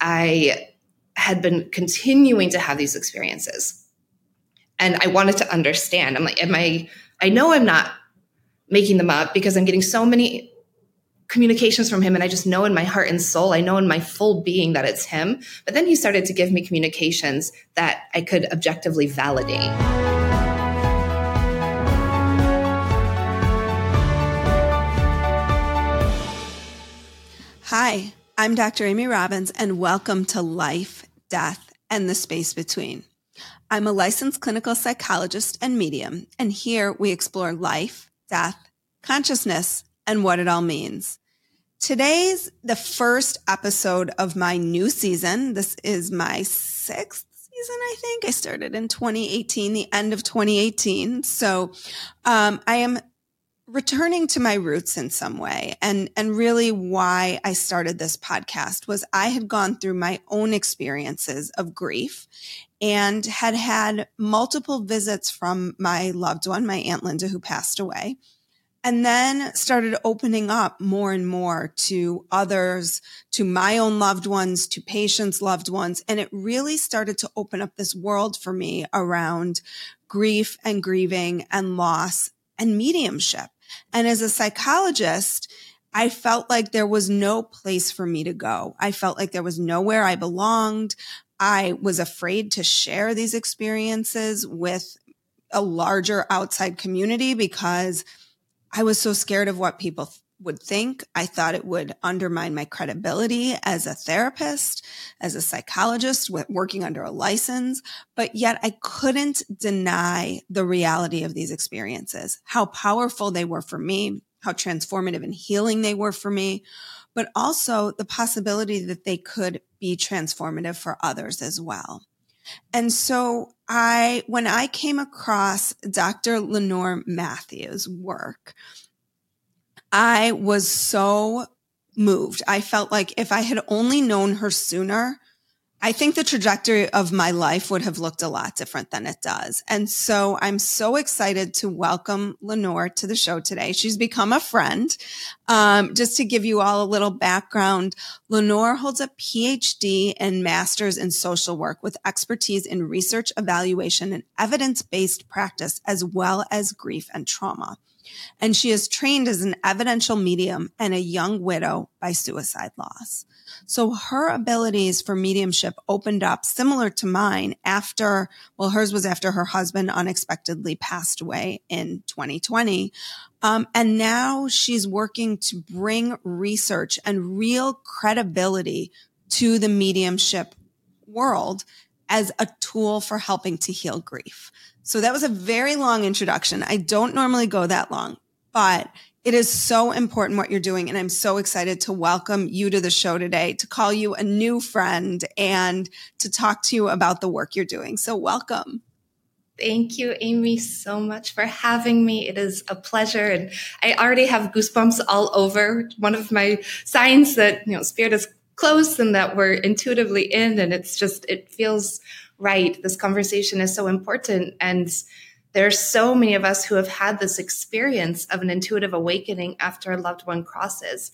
I had been continuing to have these experiences. And I wanted to understand. I'm like, am I, I know I'm not making them up because I'm getting so many communications from him. And I just know in my heart and soul, I know in my full being that it's him. But then he started to give me communications that I could objectively validate. Hi, I'm Dr. Amy Robbins, and welcome to Life, Death, and the Space Between. I'm a licensed clinical psychologist and medium, and here we explore life, death, consciousness, and what it all means. Today's the first episode of my new season. This is my sixth season, I think. I started in 2018, the end of 2018. So um, I am returning to my roots in some way. And and really why I started this podcast was I had gone through my own experiences of grief and had had multiple visits from my loved one my aunt Linda who passed away and then started opening up more and more to others to my own loved ones to patients loved ones. And it really started to open up this world for me around grief and grieving and loss and mediumship and as a psychologist, I felt like there was no place for me to go. I felt like there was nowhere I belonged. I was afraid to share these experiences with a larger outside community because I was so scared of what people would think. I thought it would undermine my credibility as a therapist, as a psychologist working under a license, but yet I couldn't deny the reality of these experiences, how powerful they were for me, how transformative and healing they were for me, but also the possibility that they could be transformative for others as well. And so I, when I came across Dr. Lenore Matthews' work, I was so moved. I felt like if I had only known her sooner, I think the trajectory of my life would have looked a lot different than it does. And so I'm so excited to welcome Lenore to the show today. She's become a friend. Um, just to give you all a little background, Lenore holds a PhD and master's in social work with expertise in research, evaluation, and evidence based practice, as well as grief and trauma and she is trained as an evidential medium and a young widow by suicide loss. So her abilities for mediumship opened up similar to mine after, well, hers was after her husband unexpectedly passed away in 2020. Um, and now she's working to bring research and real credibility to the mediumship world as a tool for helping to heal grief. So that was a very long introduction. I don't normally go that long, but it is so important what you're doing. And I'm so excited to welcome you to the show today, to call you a new friend and to talk to you about the work you're doing. So welcome. Thank you, Amy, so much for having me. It is a pleasure. And I already have goosebumps all over. One of my signs that, you know, spirit is close and that we're intuitively in. And it's just, it feels right. This conversation is so important. And there are so many of us who have had this experience of an intuitive awakening after a loved one crosses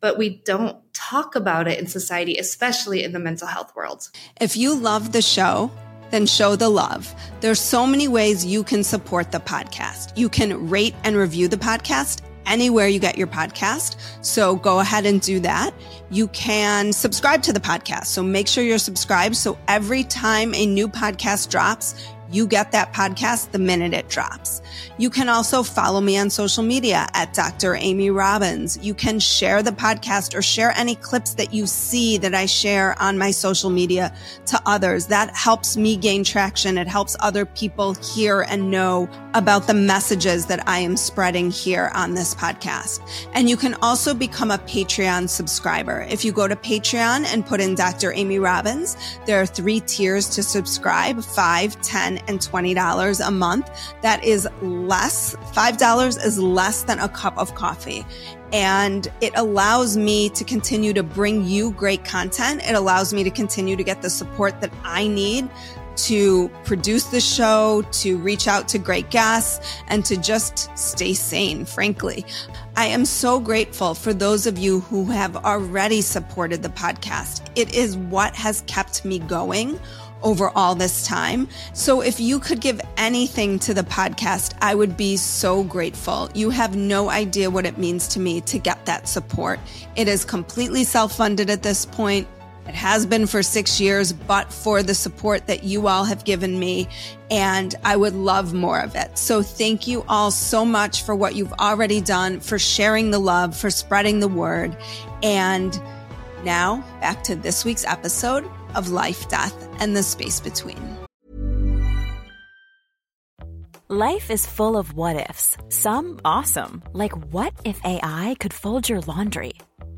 but we don't talk about it in society, especially in the mental health world. If you love the show, then show the love. There's so many ways you can support the podcast. You can rate and review the podcast anywhere you get your podcast. So go ahead and do that. You can subscribe to the podcast. So make sure you're subscribed. So every time a new podcast drops, you get that podcast the minute it drops. You can also follow me on social media at Dr. Amy Robbins. You can share the podcast or share any clips that you see that I share on my social media to others. That helps me gain traction. It helps other people hear and know about the messages that I am spreading here on this podcast. And you can also become a Patreon subscriber. If you go to Patreon and put in Dr. Amy Robbins, there are three tiers to subscribe, five, ten, and $20 a month. That is less. $5 is less than a cup of coffee. And it allows me to continue to bring you great content. It allows me to continue to get the support that I need to produce the show, to reach out to great guests, and to just stay sane, frankly. I am so grateful for those of you who have already supported the podcast. It is what has kept me going over all this time. So if you could give anything to the podcast, I would be so grateful. You have no idea what it means to me to get that support. It is completely self funded at this point. It has been for six years, but for the support that you all have given me. And I would love more of it. So thank you all so much for what you've already done, for sharing the love, for spreading the word. And now back to this week's episode of Life, Death, and the Space Between. Life is full of what ifs, some awesome, like what if AI could fold your laundry?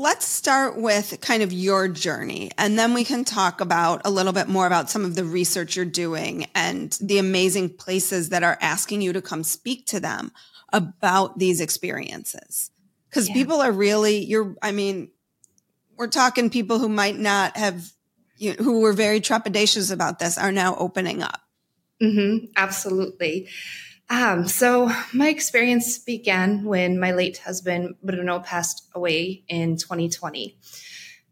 let's start with kind of your journey, and then we can talk about a little bit more about some of the research you're doing and the amazing places that are asking you to come speak to them about these experiences. Because yeah. people are really, you're, I mean, we're talking people who might not have, you know, who were very trepidatious about this are now opening up. Mm-hmm, absolutely. Um, so my experience began when my late husband Bruno passed away in 2020.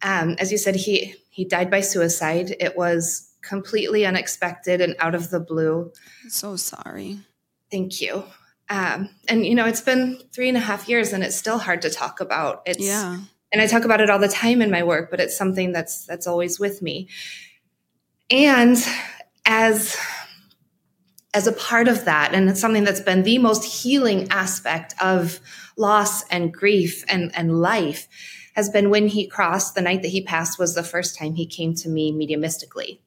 Um, as you said, he he died by suicide. It was completely unexpected and out of the blue. So sorry. Thank you. Um, and you know, it's been three and a half years, and it's still hard to talk about. It's yeah. And I talk about it all the time in my work, but it's something that's that's always with me. And as as a part of that. And it's something that's been the most healing aspect of loss and grief and, and life has been when he crossed the night that he passed was the first time he came to me mediumistically.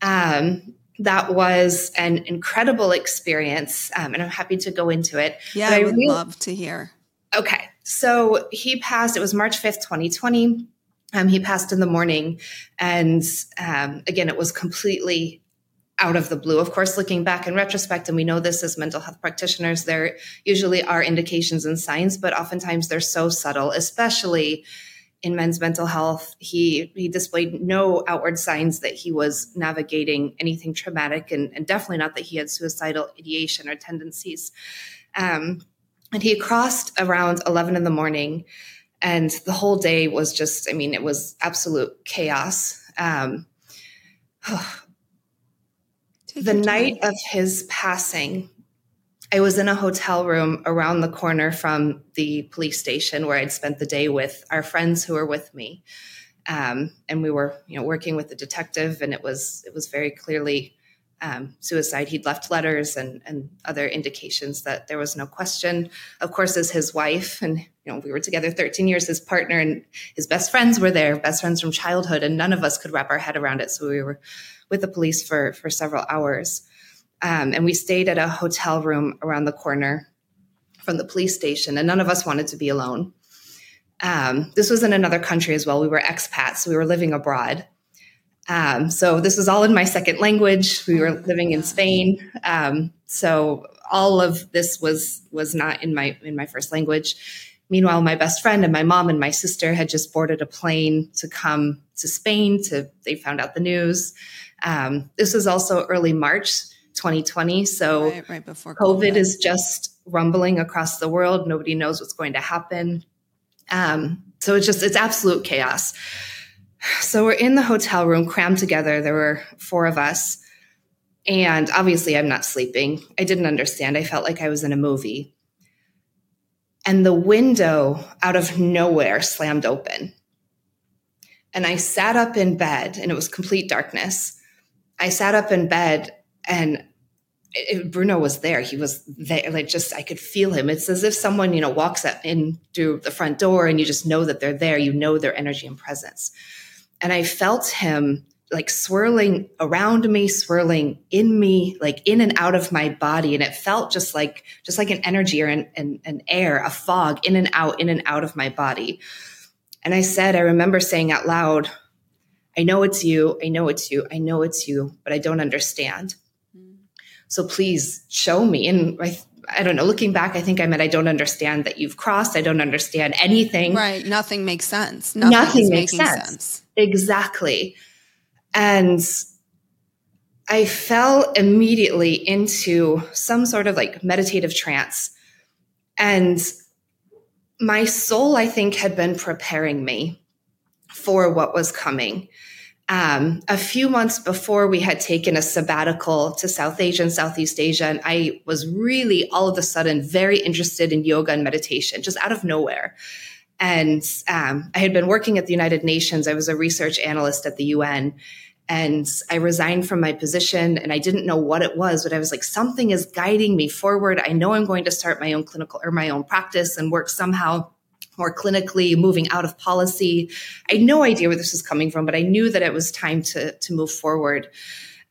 Um, that was an incredible experience, um, and I'm happy to go into it. Yeah, I, I would really, love to hear. Okay, so he passed. It was March 5th, 2020. Um, he passed in the morning, and um, again, it was completely out of the blue. Of course, looking back in retrospect, and we know this as mental health practitioners, there usually are indications and signs, but oftentimes they're so subtle, especially in men's mental health. He he displayed no outward signs that he was navigating anything traumatic, and, and definitely not that he had suicidal ideation or tendencies. Um, and he crossed around 11 in the morning, and the whole day was just, I mean, it was absolute chaos. Um, the night of his passing, I was in a hotel room around the corner from the police station where I'd spent the day with our friends who were with me. Um, and we were, you know, working with the detective, and it was it was very clearly um, suicide. He'd left letters and and other indications that there was no question. Of course, as his wife, and you know, we were together 13 years. His partner and his best friends were there, best friends from childhood, and none of us could wrap our head around it. So we were with the police for for several hours, um, and we stayed at a hotel room around the corner from the police station, and none of us wanted to be alone. Um, this was in another country as well. We were expats, so we were living abroad. Um, so this was all in my second language. We were living in Spain. Um, so all of this was was not in my in my first language. Meanwhile, my best friend and my mom and my sister had just boarded a plane to come to Spain to they found out the news. Um, this was also early March 2020. So right, right before COVID, COVID, is just rumbling across the world. Nobody knows what's going to happen. Um, so it's just, it's absolute chaos. So we're in the hotel room crammed together. There were four of us. And obviously, I'm not sleeping. I didn't understand. I felt like I was in a movie. And the window out of nowhere slammed open. And I sat up in bed, and it was complete darkness. I sat up in bed and it, Bruno was there. He was there. Like just, I could feel him. It's as if someone, you know, walks in through the front door and you just know that they're there. You know their energy and presence. And I felt him like swirling around me, swirling in me, like in and out of my body. And it felt just like, just like an energy or an, an, an air, a fog in and out, in and out of my body. And I said, I remember saying out loud, I know it's you. I know it's you. I know it's you, but I don't understand. Mm. So please show me. And I, I don't know, looking back, I think I meant I don't understand that you've crossed. I don't understand anything. Right. Nothing makes sense. Nothing, Nothing makes sense. sense. Exactly. And I fell immediately into some sort of like meditative trance. And my soul, I think, had been preparing me for what was coming um, a few months before we had taken a sabbatical to South Asia and Southeast Asia, and I was really all of a sudden very interested in yoga and meditation, just out of nowhere. And um, I had been working at the United Nations. I was a research analyst at the UN. And I resigned from my position and I didn't know what it was, but I was like, something is guiding me forward. I know I'm going to start my own clinical or my own practice and work somehow more clinically, moving out of policy. I had no idea where this was coming from, but I knew that it was time to to move forward.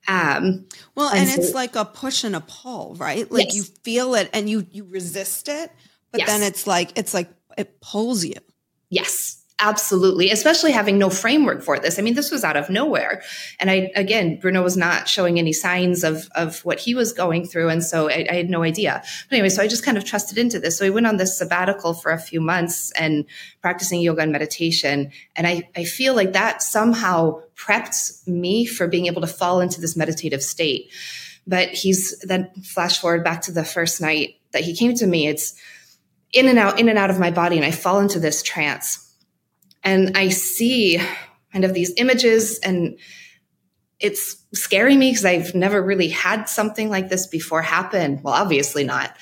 Um, well, and, and so, it's like a push and a pull, right? Like yes. you feel it and you you resist it, but yes. then it's like it's like it pulls you. Yes. Absolutely, especially having no framework for this. I mean, this was out of nowhere. And I, again, Bruno was not showing any signs of, of what he was going through. And so I, I had no idea. But anyway, so I just kind of trusted into this. So I went on this sabbatical for a few months and practicing yoga and meditation. And I, I feel like that somehow prepped me for being able to fall into this meditative state. But he's then flash forward back to the first night that he came to me. It's in and out, in and out of my body. And I fall into this trance and I see kind of these images and it's scaring me because I've never really had something like this before happen. Well, obviously not.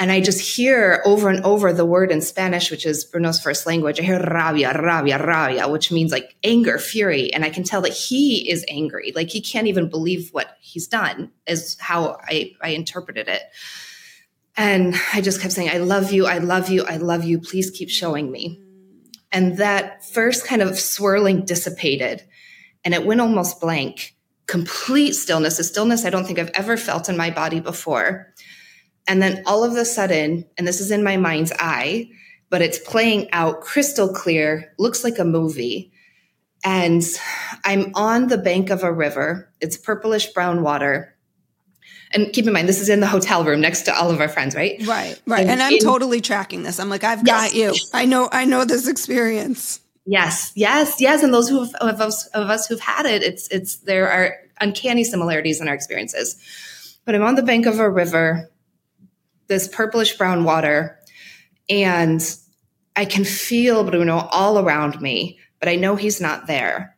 And I just hear over and over the word in Spanish, which is Bruno's first language. I hear rabia, rabia, rabia, which means like anger, fury. And I can tell that he is angry. Like he can't even believe what he's done, is how I, I interpreted it. And I just kept saying, I love you. I love you. I love you. Please keep showing me. And that first kind of swirling dissipated and it went almost blank. Complete stillness, a stillness I don't think I've ever felt in my body before. And then all of a sudden, and this is in my mind's eye, but it's playing out crystal clear, looks like a movie. And I'm on the bank of a river. It's purplish brown water and keep in mind this is in the hotel room next to all of our friends right? Right right. And, and i'm in, totally tracking this. I'm like i've got you. I know i know this experience. Yes yes yes. And those who have, of us of us who've had it it's it's there are uncanny similarities in our experiences. But i'm on the bank of a river this purplish brown water and i can feel bruno all around me but i know he's not there.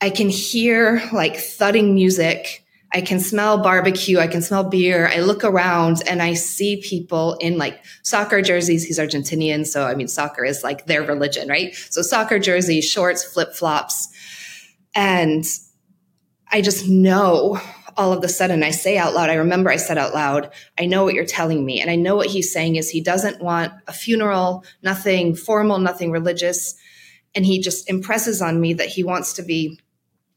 I can hear like thudding music I can smell barbecue. I can smell beer. I look around and I see people in like soccer jerseys. He's Argentinian. So, I mean, soccer is like their religion, right? So, soccer jerseys, shorts, flip flops. And I just know all of a sudden I say out loud, I remember I said out loud, I know what you're telling me. And I know what he's saying is he doesn't want a funeral, nothing formal, nothing religious. And he just impresses on me that he wants to be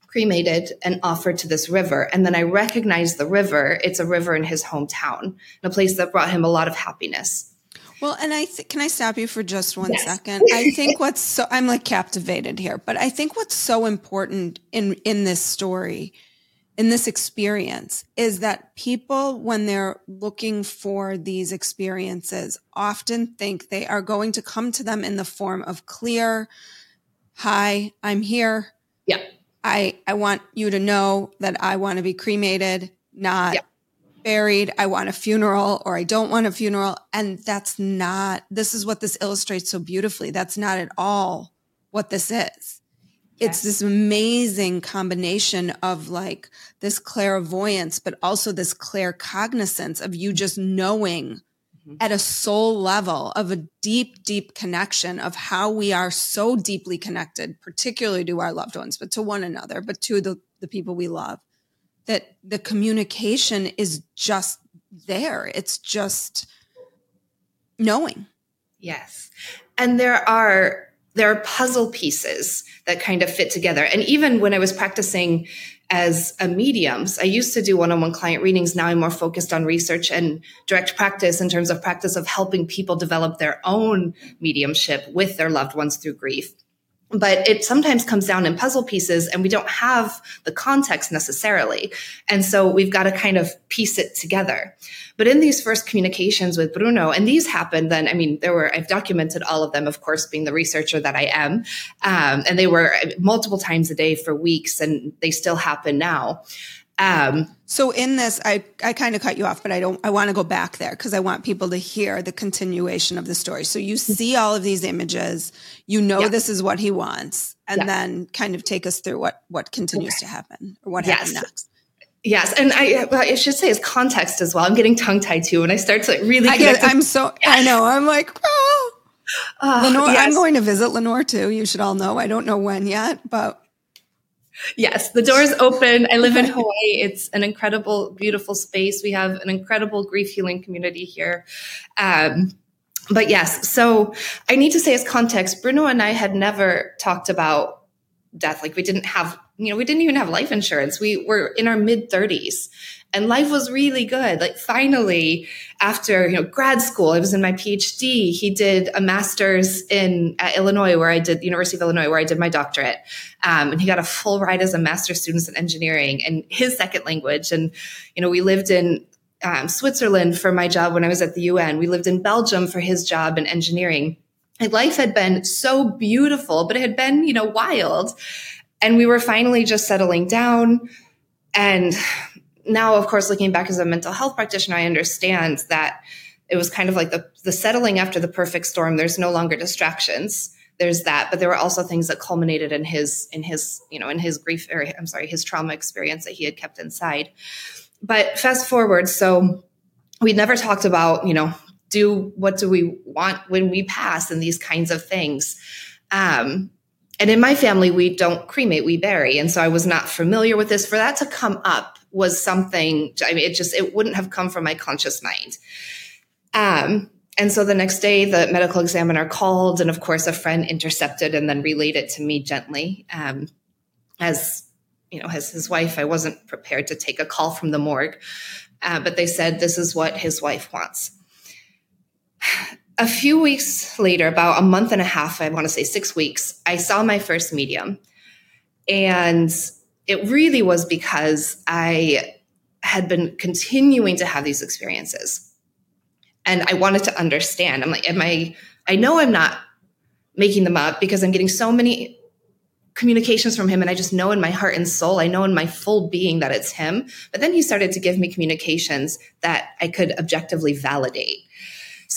cremated and offered to this river. And then I recognized the river. It's a river in his hometown, a place that brought him a lot of happiness. Well, and I th- can I stop you for just one yes. second? I think what's so I'm like captivated here, but I think what's so important in in this story, in this experience, is that people when they're looking for these experiences often think they are going to come to them in the form of clear, "Hi, I'm here. Yeah. I I want you to know that I want to be cremated, not yeah buried, I want a funeral or I don't want a funeral. And that's not, this is what this illustrates so beautifully. That's not at all what this is. Yes. It's this amazing combination of like this clairvoyance, but also this claircognizance of you just knowing mm-hmm. at a soul level of a deep, deep connection of how we are so deeply connected, particularly to our loved ones, but to one another, but to the, the people we love that the communication is just there. It's just knowing. Yes. And there are there are puzzle pieces that kind of fit together. And even when I was practicing as a mediums, I used to do one-on-one client readings. Now I'm more focused on research and direct practice in terms of practice of helping people develop their own mediumship with their loved ones through grief but it sometimes comes down in puzzle pieces and we don't have the context necessarily. And so we've got to kind of piece it together. But in these first communications with Bruno, and these happened then, I mean, there were, I've documented all of them, of course, being the researcher that I am. Um, and they were multiple times a day for weeks and they still happen now. Um, so in this, I, I kind of cut you off, but I don't, I want to go back there because I want people to hear the continuation of the story. So you see all of these images, you know, yeah. this is what he wants, and yeah. then kind of take us through what, what continues okay. to happen or what yes. happened next. Yes, and I, well, I should say is context as well. I'm getting tongue tied too when I start to like really. I get, I'm so. I know. I'm like, oh. Uh, Lenore, yes. I'm going to visit Lenore too. You should all know. I don't know when yet, but Yes, the doors open. I live in Hawaii. It's an incredible, beautiful space. We have an incredible grief healing community here. Um, but yes, so I need to say as context, Bruno and I had never talked about death. Like we didn't have, you know, we didn't even have life insurance. We were in our mid 30s and life was really good. Like finally, after you know grad school, I was in my PhD. He did a master's in at Illinois, where I did University of Illinois, where I did my doctorate, um, and he got a full ride as a master's student in engineering and his second language. And you know, we lived in um, Switzerland for my job when I was at the UN. We lived in Belgium for his job in engineering. And life had been so beautiful, but it had been you know wild, and we were finally just settling down. And now, of course, looking back as a mental health practitioner, I understand that it was kind of like the, the settling after the perfect storm. There's no longer distractions. There's that, but there were also things that culminated in his, in his, you know, in his grief, or I'm sorry, his trauma experience that he had kept inside. But fast forward, so we never talked about, you know, do what do we want when we pass and these kinds of things. Um, and in my family, we don't cremate, we bury. And so I was not familiar with this. For that to come up was something, I mean, it just, it wouldn't have come from my conscious mind. Um, and so the next day, the medical examiner called, and of course, a friend intercepted and then relayed it to me gently. Um, as you know, as his wife, I wasn't prepared to take a call from the morgue, uh, but they said this is what his wife wants. A few weeks later, about a month and a half, I want to say six weeks, I saw my first medium. And it really was because I had been continuing to have these experiences. And I wanted to understand. I'm like, am I, I know I'm not making them up because I'm getting so many communications from him. And I just know in my heart and soul, I know in my full being that it's him. But then he started to give me communications that I could objectively validate.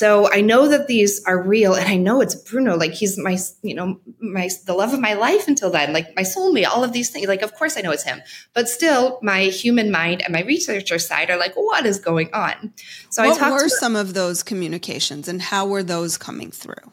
So I know that these are real and I know it's Bruno. Like he's my, you know, my, the love of my life until then, like my soulmate, all of these things. Like, of course I know it's him, but still my human mind and my researcher side are like, what is going on? So what I were some of those communications and how were those coming through?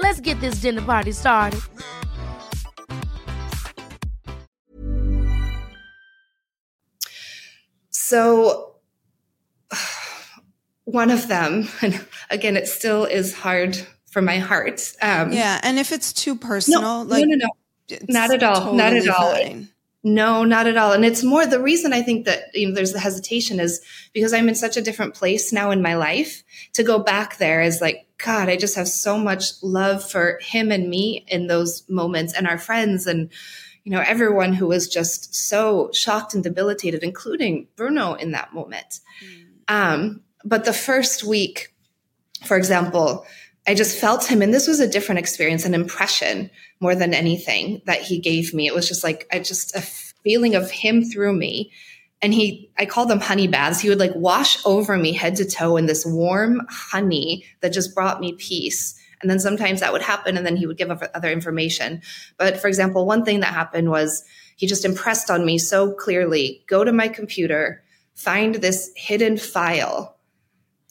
Let's get this dinner party started. So, one of them, and again, it still is hard for my heart. Um, Yeah, and if it's too personal, no, like no, no, no. Not at all. Not at all. fine. No, not at all. And it's more the reason I think that you know there's the hesitation is because I'm in such a different place now in my life. To go back there is like, God, I just have so much love for him and me in those moments and our friends and you know everyone who was just so shocked and debilitated, including Bruno in that moment. Um, but the first week, for example, I just felt him, and this was a different experience, an impression more than anything that he gave me. It was just like I just a feeling of him through me. And he, I call them honey baths. He would like wash over me head to toe in this warm honey that just brought me peace. And then sometimes that would happen, and then he would give other information. But for example, one thing that happened was he just impressed on me so clearly go to my computer, find this hidden file,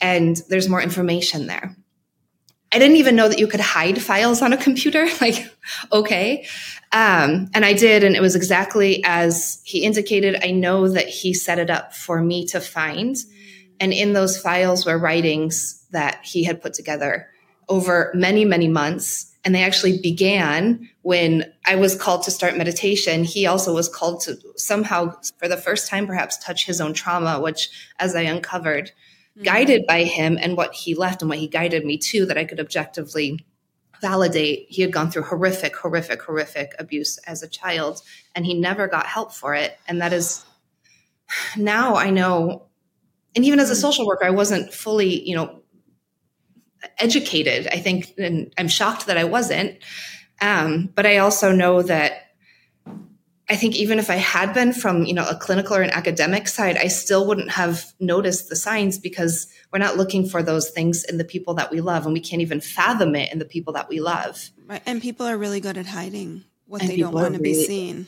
and there's more information there. I didn't even know that you could hide files on a computer. Like, okay. Um, and I did. And it was exactly as he indicated. I know that he set it up for me to find. And in those files were writings that he had put together over many, many months. And they actually began when I was called to start meditation. He also was called to somehow, for the first time, perhaps touch his own trauma, which, as I uncovered, guided by him and what he left and what he guided me to that I could objectively validate. He had gone through horrific, horrific, horrific abuse as a child and he never got help for it. And that is now I know, and even as a social worker, I wasn't fully, you know, educated. I think, and I'm shocked that I wasn't. Um, but I also know that I think even if I had been from, you know, a clinical or an academic side, I still wouldn't have noticed the signs because we're not looking for those things in the people that we love and we can't even fathom it in the people that we love. Right. And people are really good at hiding what And they don't want to be seen.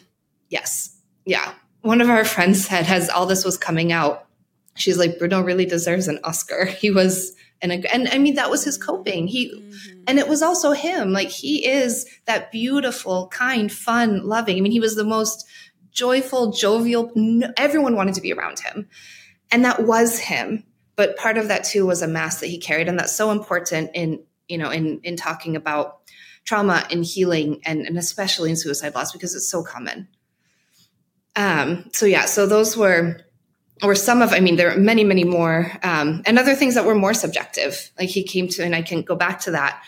Yes. Yeah. One of our friends said as all this was coming out, she's like, Bruno really deserves an Oscar. He was and and I mean that was his coping. He and it was also him. Like he is that beautiful, kind, fun, loving. I mean, he was the most joyful, jovial. Everyone wanted to be around him. And that was him. But part of that too was a mask that he carried. And that's so important in, you know, in in talking about trauma and healing and, and especially in suicide loss because it's so common. Um, so yeah, so those were or some of, I mean, there are many, many more, um, and other things that were more subjective. Like he came to, and I can go back to that.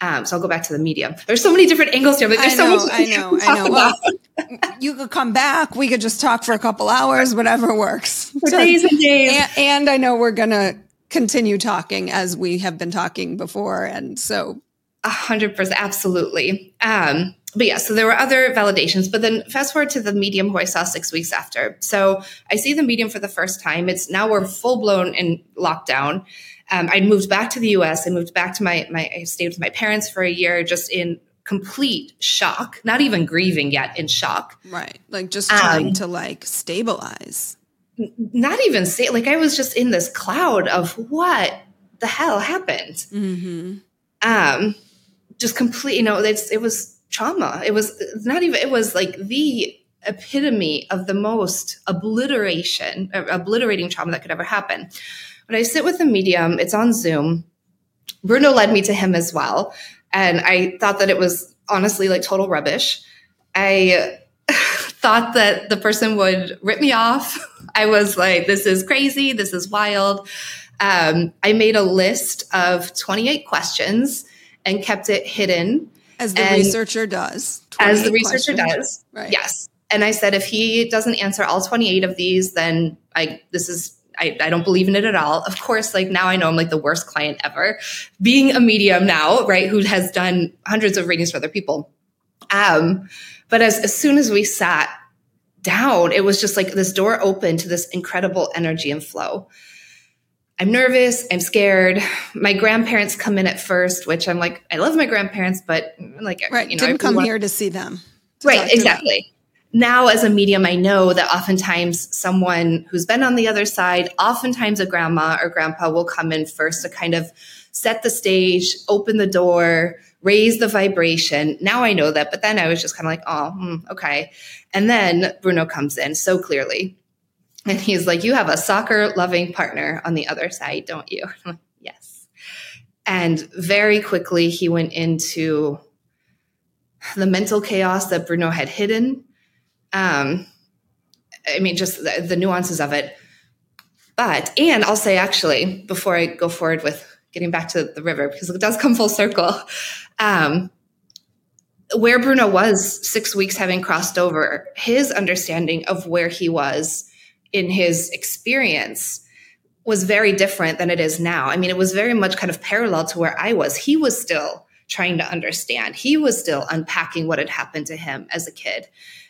Um, so I'll go back to the medium. There's so many different angles here, but there's I so know, much I know, I know. about Well, you could come back. We could just talk for a couple hours, whatever works. for days and days. And, and I know we're going to continue talking as we have been talking before. And so, A hundred percent, absolutely. Um, but yeah, so there were other validations. But then fast forward to the medium who I saw six weeks after. So I see the medium for the first time. It's now we're full blown in lockdown. Um, I moved back to the U.S. I moved back to my my. I stayed with my parents for a year, just in complete shock. Not even grieving yet, in shock. right. Like just trying Um, to like stabilize. Not even say like I was just in this cloud of what the hell happened. hmm um just complete you know it's it was trauma. It was not even it was like the epitome of the most obliteration uh, obliterating trauma that could ever happen. When i sit with a medium it's on zoom. Bruno led me to him as well. And i thought that it was honestly like total rubbish. I thought that the person would rip me off. I was like this is crazy. This is wild. Um, I made a list of 28 questions and kept it hidden As the and- researcher does. as the researcher questions. does. Right. Yes. And I said, if he doesn't answer all 28 of these, then I, this is, I, I don't believe in it at all. Of course, like now I know I'm like the worst client ever. Being a medium now, right, who has done hundreds of readings for other people. Um, but as, as soon as we sat down, it was just like this door opened to this incredible energy and flow. I'm nervous. I'm scared. My grandparents come in at first, which I'm like, I love my grandparents, but like, right, you know, didn't come want- here to see them. To right, exactly. Them. Now, as a medium, I know that oftentimes someone who's been on the other side, oftentimes a grandma or grandpa will come in first to kind of set the stage, open the door, raise the vibration. Now I know that, but then I was just kind of like, oh, hmm, okay. And then Bruno comes in so clearly and he's like, You have a soccer loving partner on the other side, don't you? Like, yes. And very quickly, he went into the mental chaos that Bruno had hidden. Um, I mean, just the, the nuances of it. But, and I'll say actually, before I go forward with getting back to the river, because it does come full circle, um, where Bruno was six weeks having crossed over, his understanding of where he was in his experience was very different than it is now. I mean, it was very much kind of parallel to where I was. He was still trying to understand. He was still unpacking what had happened to him as a kid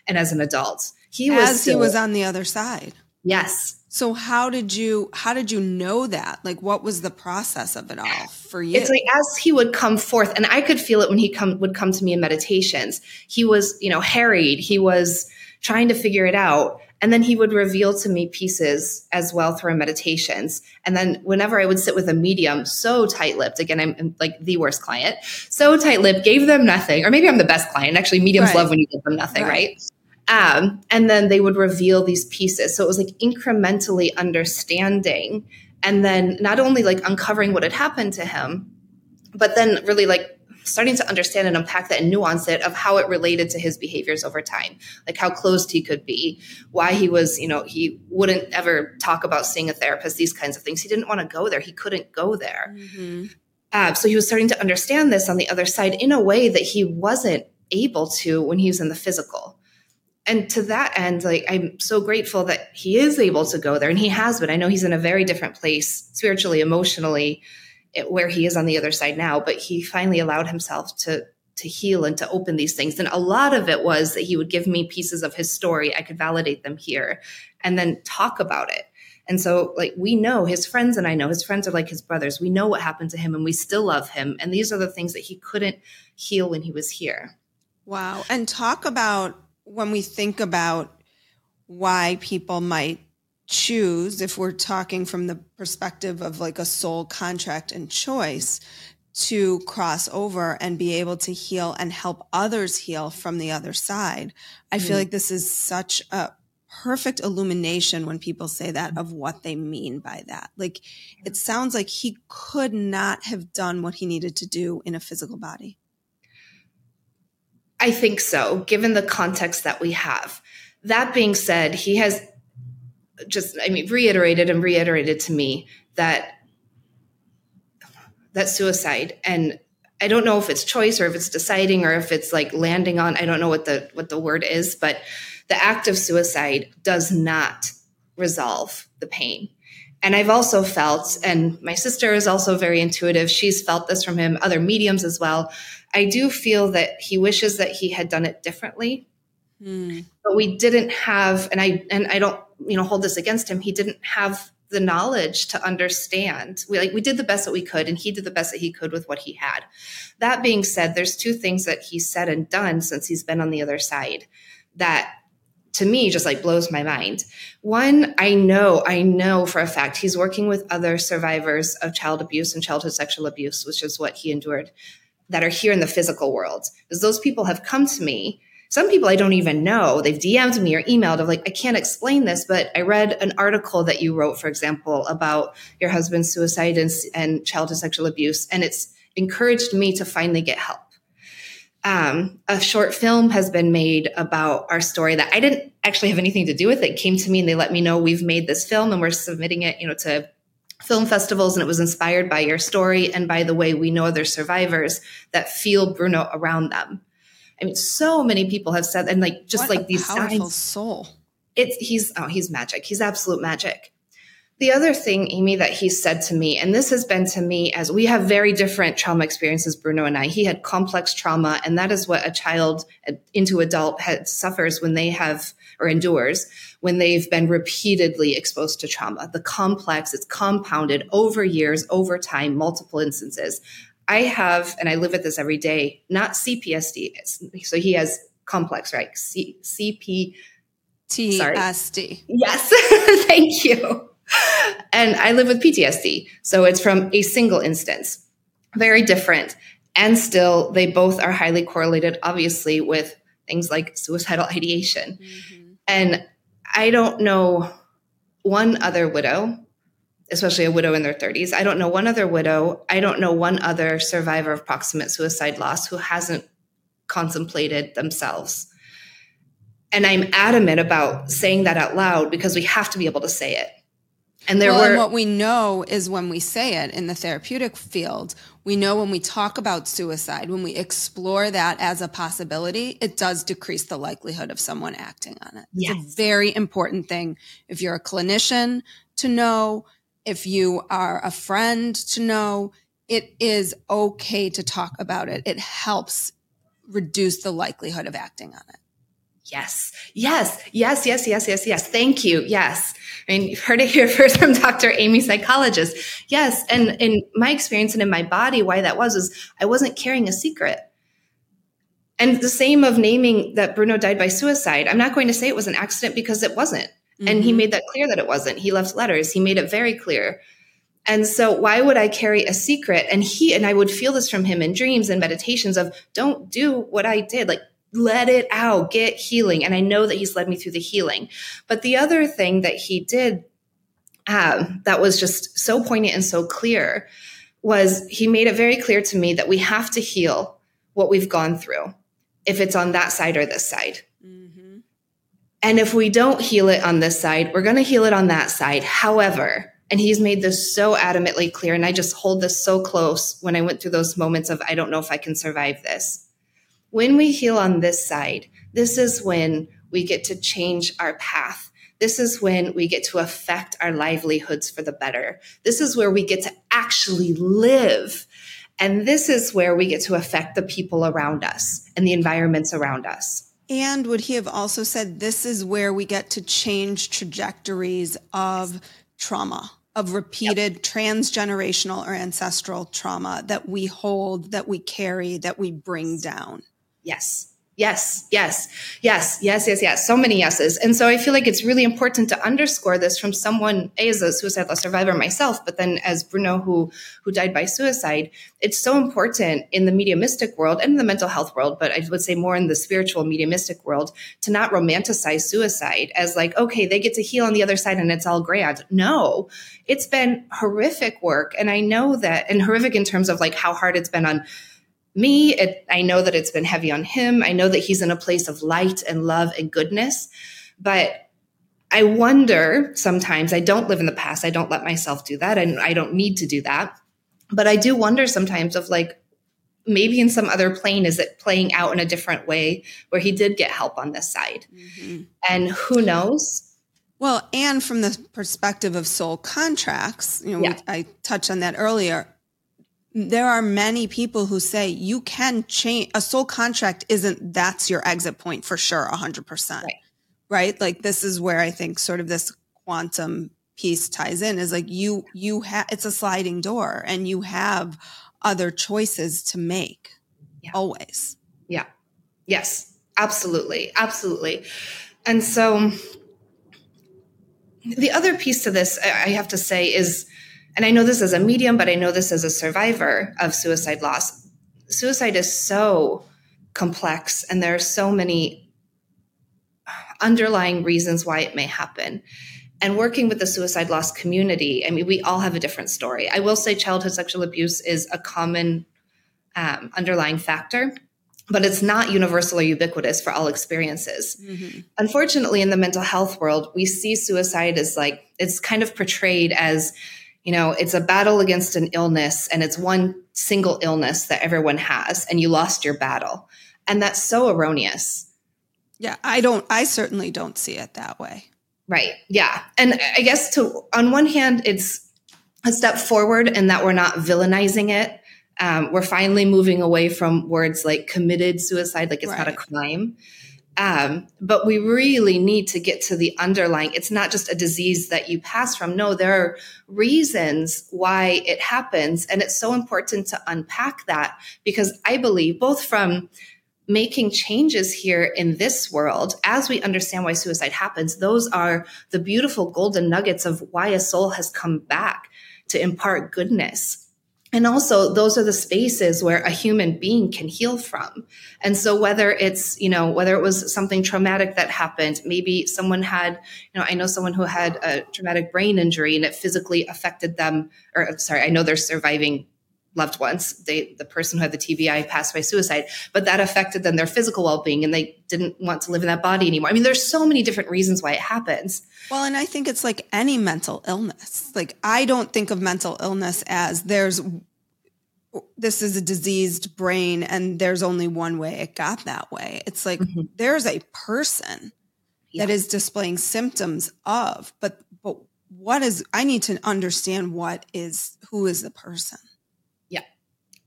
and as an adult. He was as still, he was on the other side. Yes. So how did you how did you know that? Like what was the process of it all for you? It's like as he would come forth and I could feel it when he come would come to me in meditations. He was, you know, harried. He was trying to figure it out. And then he would reveal to me pieces as well through meditations. And then whenever I would sit with a medium, so tight lipped, again, I'm, like the worst client, so tight lipped, gave them nothing. Or maybe I'm the best client. Actually, mediums right. love when you give them nothing, right? right? Um, and then they would reveal these pieces. So it was like incrementally understanding and then not only like uncovering what had happened to him, but then really like starting to understand and unpack that and nuance it of how it related to his behaviors over time, like how closed he could be, why he was, you know, he wouldn't ever talk about seeing a therapist, these kinds of things. He didn't want to go there. He couldn't go there. Mm-hmm. Uh, so he was starting to understand this on the other side in a way that he wasn't able to when he was in the physical. And to that end, like I'm so grateful that he is able to go there and he has been. I know he's in a very different place spiritually, emotionally, where he is on the other side now, but he finally allowed himself to to heal and to open these things. And a lot of it was that he would give me pieces of his story. I could validate them here and then talk about it. And so, like, we know his friends, and I know his friends are like his brothers. We know what happened to him, and we still love him. And these are the things that he couldn't heal when he was here. Wow. And talk about when we think about why people might choose, if we're talking from the perspective of like a soul contract and choice, to cross over and be able to heal and help others heal from the other side. I feel mm. like this is such a perfect illumination when people say that of what they mean by that. Like it sounds like he could not have done what he needed to do in a physical body. I think so, given the context that we have. That being said, he has just I mean reiterated and reiterated to me that that suicide and I don't know if it's choice or if it's deciding or if it's like landing on I don't know what the what the word is but the act of suicide does not resolve the pain. And I've also felt and my sister is also very intuitive she's felt this from him other mediums as well. I do feel that he wishes that he had done it differently. Mm. But we didn't have and I and I don't you know hold this against him he didn't have the knowledge to understand. We like we did the best that we could and he did the best that he could with what he had. That being said there's two things that he's said and done since he's been on the other side that to me just like blows my mind. One i know i know for a fact he's working with other survivors of child abuse and childhood sexual abuse which is what he endured that are here in the physical world. Because those people have come to me some people I don't even know. They've DM'd me or emailed of like, I can't explain this, but I read an article that you wrote, for example, about your husband's suicide and, and childhood sexual abuse. And it's encouraged me to finally get help. Um, a short film has been made about our story that I didn't actually have anything to do with. It came to me and they let me know we've made this film and we're submitting it, you know, to film festivals and it was inspired by your story and by the way we know other survivors that feel Bruno around them. I mean, so many people have said, and like just what like these powerful signs. soul. It's he's oh he's magic. He's absolute magic. The other thing, Amy, that he said to me, and this has been to me as we have very different trauma experiences, Bruno and I. He had complex trauma, and that is what a child into adult has, suffers when they have or endures when they've been repeatedly exposed to trauma. The complex, it's compounded over years, over time, multiple instances. I have, and I live with this every day, not CPSD. So he has complex, right? C- CP. TSD. Yes. Thank you. And I live with PTSD. So it's from a single instance. Very different. And still, they both are highly correlated, obviously, with things like suicidal ideation. Mm-hmm. And I don't know one other widow, especially a widow in their 30s. I don't know one other widow. I don't know one other survivor of proximate suicide loss who hasn't contemplated themselves. And I'm adamant about saying that out loud because we have to be able to say it. And there well, were and what we know is when we say it in the therapeutic field, we know when we talk about suicide, when we explore that as a possibility, it does decrease the likelihood of someone acting on it. Yes. It's a very important thing if you're a clinician to know, if you are a friend to know, it is okay to talk about it. It helps reduce the likelihood of acting on it. Yes, yes, yes, yes, yes, yes, yes. Thank you. Yes. I mean, you've heard it here first from Dr. Amy, psychologist. Yes. And in my experience and in my body, why that was, is I wasn't carrying a secret. And the same of naming that Bruno died by suicide. I'm not going to say it was an accident because it wasn't. Mm-hmm. And he mm-hmm. made that clear that it wasn't. He left letters. He made it very clear. And so why would I carry a secret? And he, and I would feel this from him in dreams and meditations of don't do what I did. Like let it out, get healing. And I know that he's led me through the healing. But the other thing that he did um, that was just so poignant and so clear was he made it very clear to me that we have to heal what we've gone through, if it's on that side or this side. And if we don't heal it on this side, we're going to heal it on that side. However, and he's made this so adamantly clear, and I just hold this so close when I went through those moments of, I don't know if I can survive this when we heal on this side, this is when we get to change our path. This is when we get to affect our livelihoods for the better. This is where we get to actually live. And this is where we get to affect the people around us and the environments around us. And would he have also said this is where we get to change trajectories of trauma, of repeated yep. transgenerational or ancestral trauma that we hold, that we carry, that we bring down? Yes. Yes, yes, yes, yes, yes, yes. So many yeses. And so I feel like it's really important to underscore this from someone, A, as a suicide loss survivor myself, but then as Bruno, who, who died by suicide. It's so important in the mediumistic world and in the mental health world, but I would say more in the spiritual mediumistic world to not romanticize suicide as like, okay, they get to heal on the other side and it's all grand. No, it's been horrific work. And I know that, and horrific in terms of like how hard it's been on me. It, I know that it's been heavy on him. I know that he's in a place of light and love and goodness. But I wonder sometimes, I don't live in the past. I don't let myself do that. And I don't need to do that. But I do wonder sometimes of like, maybe in some other plane, is it playing out in a different way where he did get help on this side? Mm-hmm. And who knows? Well, and from the perspective of soul contracts, you know, yeah. I touched on that earlier there are many people who say you can change a soul contract isn't that's your exit point for sure 100% right. right? Like this is where i think sort of this quantum piece ties in is like you you have it's a sliding door and you have other choices to make yeah. always. Yeah. Yes. Absolutely. Absolutely. And so the other piece to this i have to say is and I know this as a medium, but I know this as a survivor of suicide loss. Suicide is so complex, and there are so many underlying reasons why it may happen. And working with the suicide loss community, I mean, we all have a different story. I will say childhood sexual abuse is a common um, underlying factor, but it's not universal or ubiquitous for all experiences. Mm-hmm. Unfortunately, in the mental health world, we see suicide as like, it's kind of portrayed as you know, it's a battle against an illness and it's one single illness that everyone has and you lost your battle. And that's so erroneous. Yeah, I don't, I certainly don't see it that way. Right. Yeah. And I guess to, on one hand, it's a step forward in that we're not villainizing it. Um, we're finally moving away from words like committed suicide, like it's right. not a crime. Um, but we really need to get to the underlying. It's not just a disease that you pass from. No, there are reasons why it happens. And it's so important to unpack that because I believe both from making changes here in this world as we understand why suicide happens, those are the beautiful golden nuggets of why a soul has come back to impart goodness and also those are the spaces where a human being can heal from. And so whether it's you know whether it was something traumatic that happened maybe someone had you know i know someone who had a traumatic brain injury and it physically affected them or sorry i know they're surviving loved ones. They the person who had the tbi passed by suicide but that affected them their physical well-being and they didn't want to live in that body anymore. I mean there's so many different reasons why it happens. Well and i think it's like any mental illness. Like i don't think of mental illness as there's this is a diseased brain and there's only one way it got that way it's like mm-hmm. there's a person yeah. that is displaying symptoms of but but what is i need to understand what is who is the person Yeah.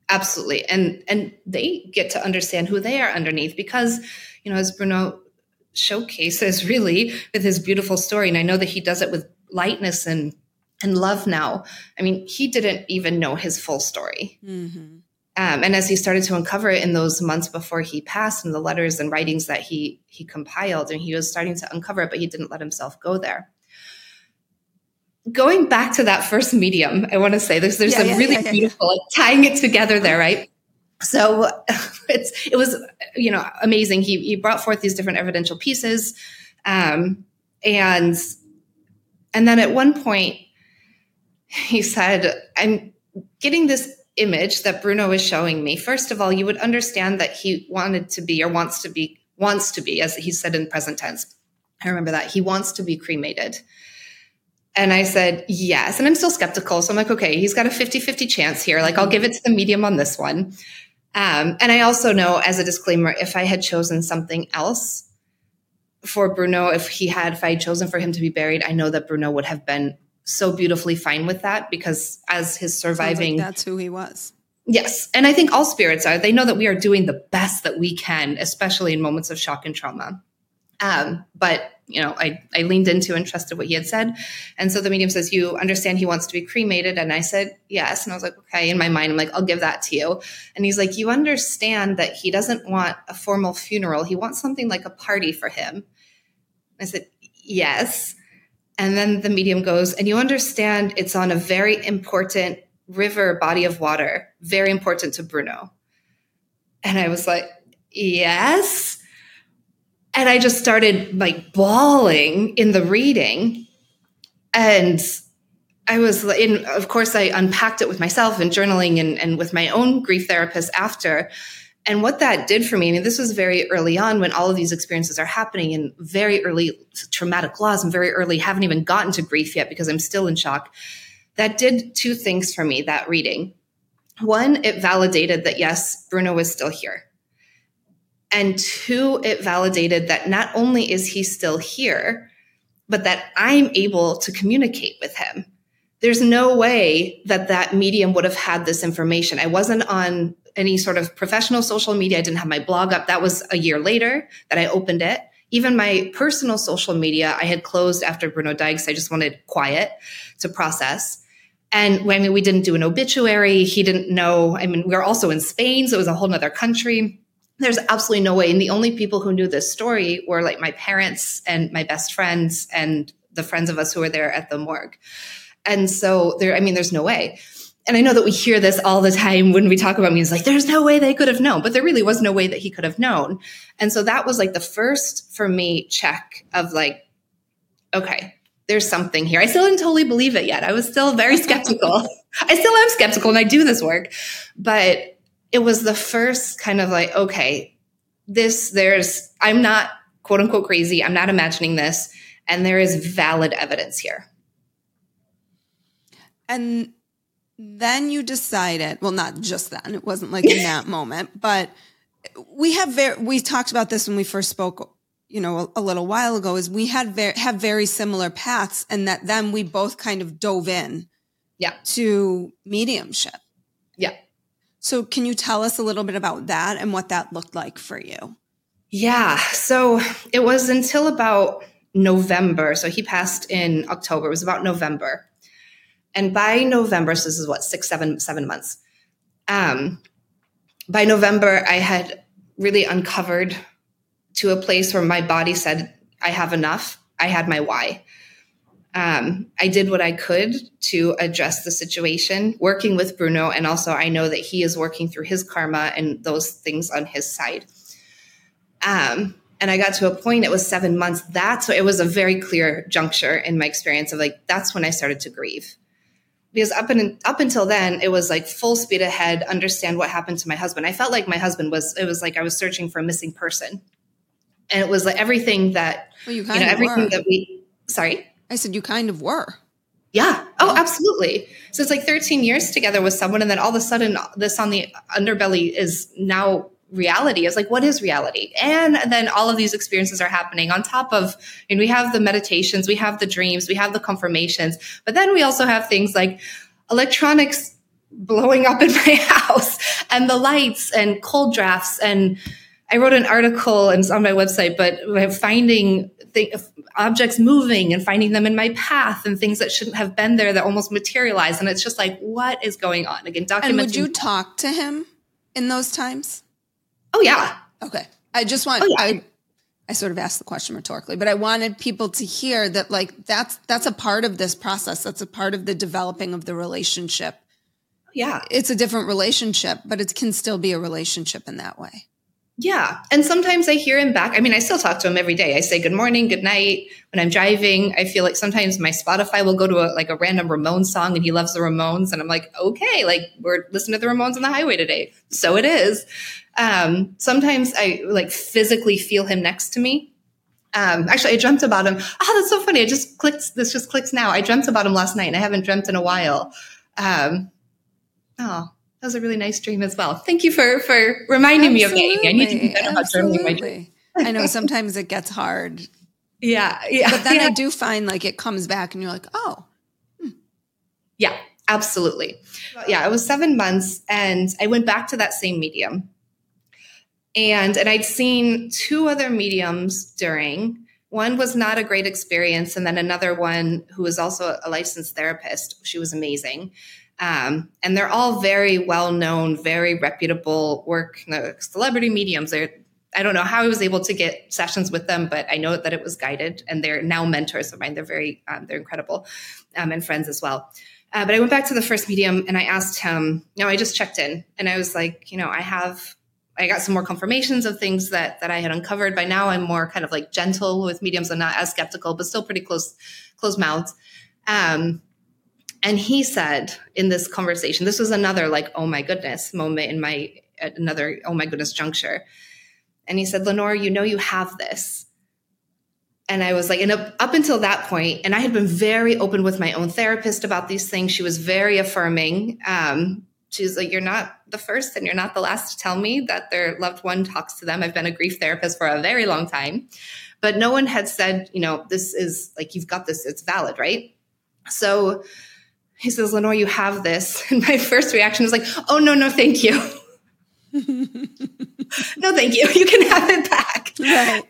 absolutely and and they get to understand who they are underneath because you know as bruno showcases really with his beautiful story and i know that he does it with lightness and and love now i mean he didn't even know his full story mm-hmm. um, and as he started to uncover it in those months before he passed and the letters and writings that he he compiled and he was starting to uncover it but he didn't let himself go there going back to that first medium, I want to say there's there's yeah, a yeah, really yeah, beautiful like, tying it together there, right? So it's it was you know amazing. He he brought forth these different evidential pieces, um, and and then at one point he said, "I'm getting this." image that Bruno is showing me first of all you would understand that he wanted to be or wants to be wants to be as he said in present tense I remember that he wants to be cremated and I said, yes. And I'm still skeptical. So I'm like, okay, he's got a 50 50 chance here. Like, I'll give it to the medium on this one. Um, and I also know, as a disclaimer, if I had chosen something else for Bruno, if he had, if I had chosen for him to be buried, I know that Bruno would have been so beautifully fine with that because as his surviving. Like that's who he was. Yes. And I think all spirits are. They know that we are doing the best that we can, especially in moments of shock and trauma. Um, but you know, I, I leaned into and trusted what he had said. And so the medium says, You understand he wants to be cremated? And I said, Yes. And I was like, Okay. In my mind, I'm like, I'll give that to you. And he's like, You understand that he doesn't want a formal funeral. He wants something like a party for him. I said, Yes. And then the medium goes, And you understand it's on a very important river body of water, very important to Bruno. And I was like, Yes. And I just started like bawling in the reading. And I was in, of course, I unpacked it with myself and journaling and, and with my own grief therapist after. And what that did for me, I mean, this was very early on when all of these experiences are happening in very early traumatic loss and very early, haven't even gotten to grief yet because I'm still in shock. That did two things for me, that reading. One, it validated that yes, Bruno was still here. And two, it validated that not only is he still here, but that I'm able to communicate with him. There's no way that that medium would have had this information. I wasn't on any sort of professional social media. I didn't have my blog up. That was a year later that I opened it. Even my personal social media, I had closed after Bruno because I just wanted quiet to process. And I mean, we didn't do an obituary. He didn't know. I mean, we were also in Spain, so it was a whole other country there's absolutely no way. And the only people who knew this story were like my parents and my best friends and the friends of us who were there at the morgue. And so there, I mean, there's no way. And I know that we hear this all the time when we talk about. It's like, there's no way they could have known, but there really was no way that he could have known. And so that was like the first for me check of like, okay, there's something here. I still didn't totally believe it yet. I was still very skeptical. I still am skeptical and I do this work, but it was the first kind of like, okay, this, there's, I'm not quote unquote crazy. I'm not imagining this. And there is valid evidence here. And then you decided, well, not just then, it wasn't like in that moment, but we have very, we talked about this when we first spoke you know, a, a little while ago is we had very, have very similar paths and that then we both kind of dove in yeah. to mediumship. Yeah. So can you tell us a little bit about that and what that looked like for you? Yeah. So it was until about November. So he passed in October. It was about November. And by November, so this is what, six, seven, seven months. Um, by November, I had really uncovered to a place where my body said, I have enough. I had my why. Um, I did what I could to address the situation, working with Bruno. And also, I know that he is working through his karma and those things on his side. Um, and I got to a point, it was seven months. That's it was a very clear juncture in my experience of like, that's when I started to grieve. Because up and up until then, it was like full speed ahead, understand what happened to my husband. I felt like my husband was, it was like I was searching for a missing person. And it was like everything that well, you, you know everything were. that we sorry? I said you kind of were. Yeah. Oh absolutely. So it's like 13 years together with someone and then all of a sudden this on the underbelly is now reality is like what is reality and then all of these experiences are happening on top of and we have the meditations we have the dreams we have the confirmations but then we also have things like electronics blowing up in my house and the lights and cold drafts and I wrote an article and it's on my website, but finding objects moving and finding them in my path and things that shouldn't have been there that almost materialize. And it's just like, what is going on? Again, documenting. And would you talk to him in those times? Oh yeah. Okay. I just want, oh, yeah. I, I sort of asked the question rhetorically, but I wanted people to hear that like that's that's a part of this process. That's a part of the developing of the relationship. Yeah. It's a different relationship, but it can still be a relationship in that way. Yeah. And sometimes I hear him back. I mean, I still talk to him every day. I say good morning, good night. When I'm driving, I feel like sometimes my Spotify will go to a, like a random Ramones song and he loves the Ramones. And I'm like, okay, like we're listening to the Ramones on the highway today. So it is. Um, sometimes I like physically feel him next to me. Um, actually, I dreamt about him. Oh, that's so funny. I just clicked. This just clicks now. I dreamt about him last night and I haven't dreamt in a while. Um, oh, that was a really nice dream as well. Thank you for for reminding Absolutely. me of that. I need to be better about journaling my dreams. I know sometimes it gets hard. Yeah, yeah. But then yeah. I do find like it comes back and you're like, oh. Hmm. Yeah, absolutely. Yeah, it was seven months and I went back to that same medium. And and I'd seen two other mediums during. One was not a great experience, and then another one who was also a licensed therapist. She was amazing. Um, and they're all very well known, very reputable work, celebrity mediums. They're, I don't know how I was able to get sessions with them, but I know that it was guided and they're now mentors of mine. They're very, um, they're incredible um, and friends as well. Uh, but I went back to the first medium and I asked him, you know, I just checked in and I was like, you know, I have, I got some more confirmations of things that, that I had uncovered. By now I'm more kind of like gentle with mediums and not as skeptical, but still pretty close, close mouthed. Um, and he said in this conversation, this was another like, oh my goodness moment in my, another, oh my goodness juncture. And he said, Lenore, you know, you have this. And I was like, and up, up until that point, and I had been very open with my own therapist about these things. She was very affirming. Um, she's like, You're not the first and you're not the last to tell me that their loved one talks to them. I've been a grief therapist for a very long time, but no one had said, you know, this is like, you've got this, it's valid, right? So he says, Lenore, you have this. And my first reaction was like, oh, no, no, thank you. no, thank you. You can have it back. Right.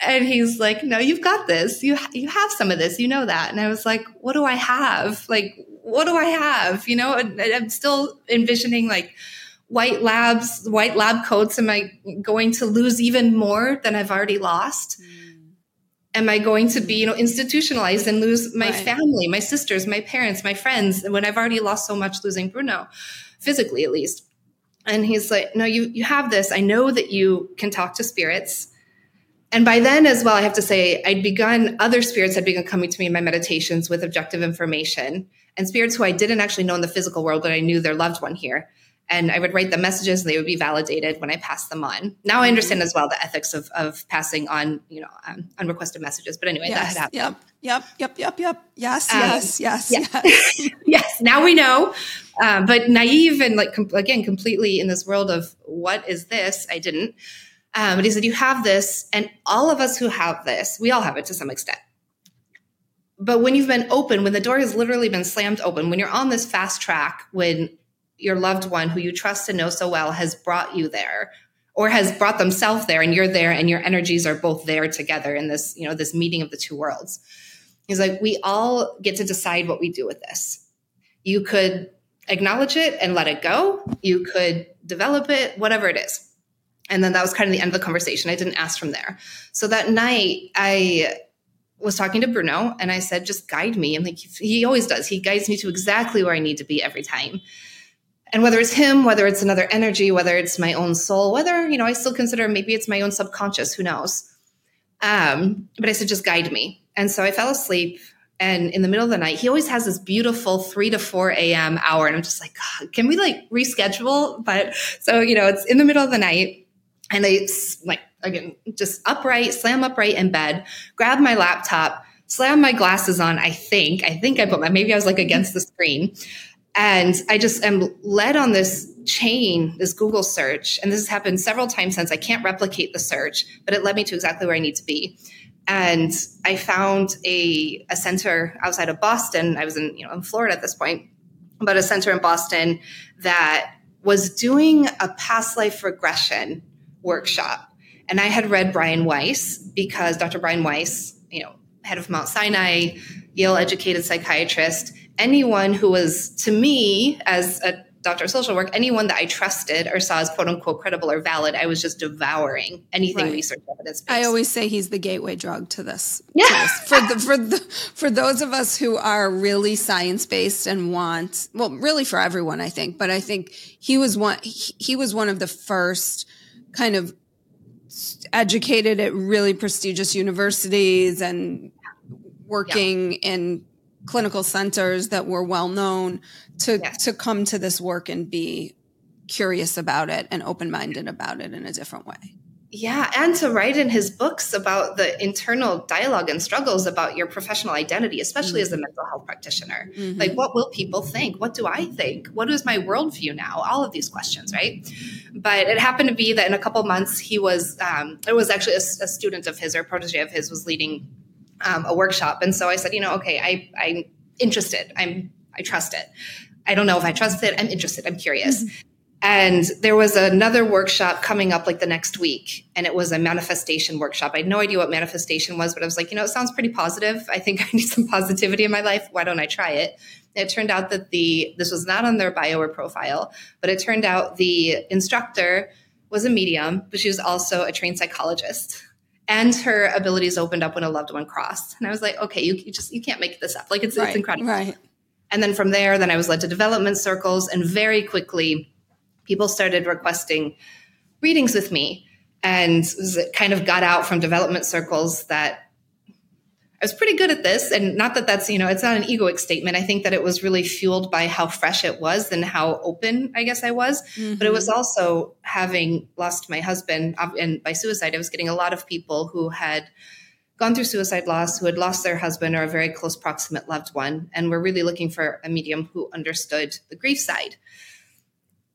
And he's like, no, you've got this. You, you have some of this. You know that. And I was like, what do I have? Like, what do I have? You know, I'm still envisioning like white labs, white lab coats. Am I going to lose even more than I've already lost? Mm am I going to be, you know, institutionalized and lose my right. family, my sisters, my parents, my friends, when I've already lost so much losing Bruno, physically at least. And he's like, no, you you have this. I know that you can talk to spirits. And by then as well, I have to say, I'd begun, other spirits had begun coming to me in my meditations with objective information and spirits who I didn't actually know in the physical world, but I knew their loved one here and I would write the messages and they would be validated when I passed them on. Now I understand as well the ethics of, of passing on, you know, um, unrequested messages. But anyway, yes, that had happened. Yep, yep, yep, yep, yep. Yes, um, yes, yes, yeah. yes. yes. Now we know. Um, but naive and like, com- again, completely in this world of what is this? I didn't. Um, but he said, You have this, and all of us who have this, we all have it to some extent. But when you've been open, when the door has literally been slammed open, when you're on this fast track, when your loved one who you trust and know so well has brought you there or has brought themselves there and you're there and your energies are both there together in this, you know, this meeting of the two worlds. He's like, we all get to decide what we do with this. You could acknowledge it and let it go. You could develop it, whatever it is. And then that was kind of the end of the conversation. I didn't ask from there. So that night, I was talking to Bruno and I said, just guide me. And like he always does, he guides me to exactly where I need to be every time. And whether it's him, whether it's another energy, whether it's my own soul, whether, you know, I still consider maybe it's my own subconscious, who knows? Um, but I said, just guide me. And so I fell asleep. And in the middle of the night, he always has this beautiful 3 to 4 a.m. hour. And I'm just like, can we like reschedule? But so, you know, it's in the middle of the night. And I like, again, just upright, slam upright in bed, grab my laptop, slam my glasses on. I think, I think I put my, maybe I was like against the screen. And I just am led on this chain, this Google search. And this has happened several times since. I can't replicate the search, but it led me to exactly where I need to be. And I found a, a center outside of Boston. I was in, you know, in Florida at this point, but a center in Boston that was doing a past life regression workshop. And I had read Brian Weiss because Dr. Brian Weiss, you know, head of Mount Sinai, Yale educated psychiatrist, anyone who was to me as a doctor of social work, anyone that I trusted or saw as quote unquote credible or valid, I was just devouring anything right. research evidence. I always say he's the gateway drug to this. Yeah. To this. For the, for the, for those of us who are really science based and want, well, really for everyone, I think, but I think he was one, he, he was one of the first kind of educated at really prestigious universities and working yeah. in clinical centers that were well known to yes. to come to this work and be curious about it and open-minded about it in a different way. Yeah, and to write in his books about the internal dialogue and struggles about your professional identity, especially mm-hmm. as a mental health practitioner. Mm-hmm. Like, what will people think? What do I think? What is my worldview now? All of these questions, right? But it happened to be that in a couple months, he was, um, it was actually a, a student of his or protege of his was leading um, a workshop. And so I said, you know, okay, I, I'm interested. I'm, I trust it. I don't know if I trust it. I'm interested. I'm curious. Mm-hmm. And there was another workshop coming up like the next week, and it was a manifestation workshop. I had no idea what manifestation was, but I was like, you know, it sounds pretty positive. I think I need some positivity in my life. Why don't I try it? It turned out that the this was not on their bio or profile, but it turned out the instructor was a medium, but she was also a trained psychologist. And her abilities opened up when a loved one crossed. And I was like, okay, you, you just you can't make this up. Like it's, right, it's incredible. Right. And then from there, then I was led to development circles, and very quickly people started requesting readings with me and it kind of got out from development circles that I was pretty good at this. And not that that's, you know, it's not an egoic statement. I think that it was really fueled by how fresh it was and how open I guess I was. Mm-hmm. But it was also having lost my husband and by suicide, I was getting a lot of people who had gone through suicide loss, who had lost their husband or a very close proximate loved one, and were really looking for a medium who understood the grief side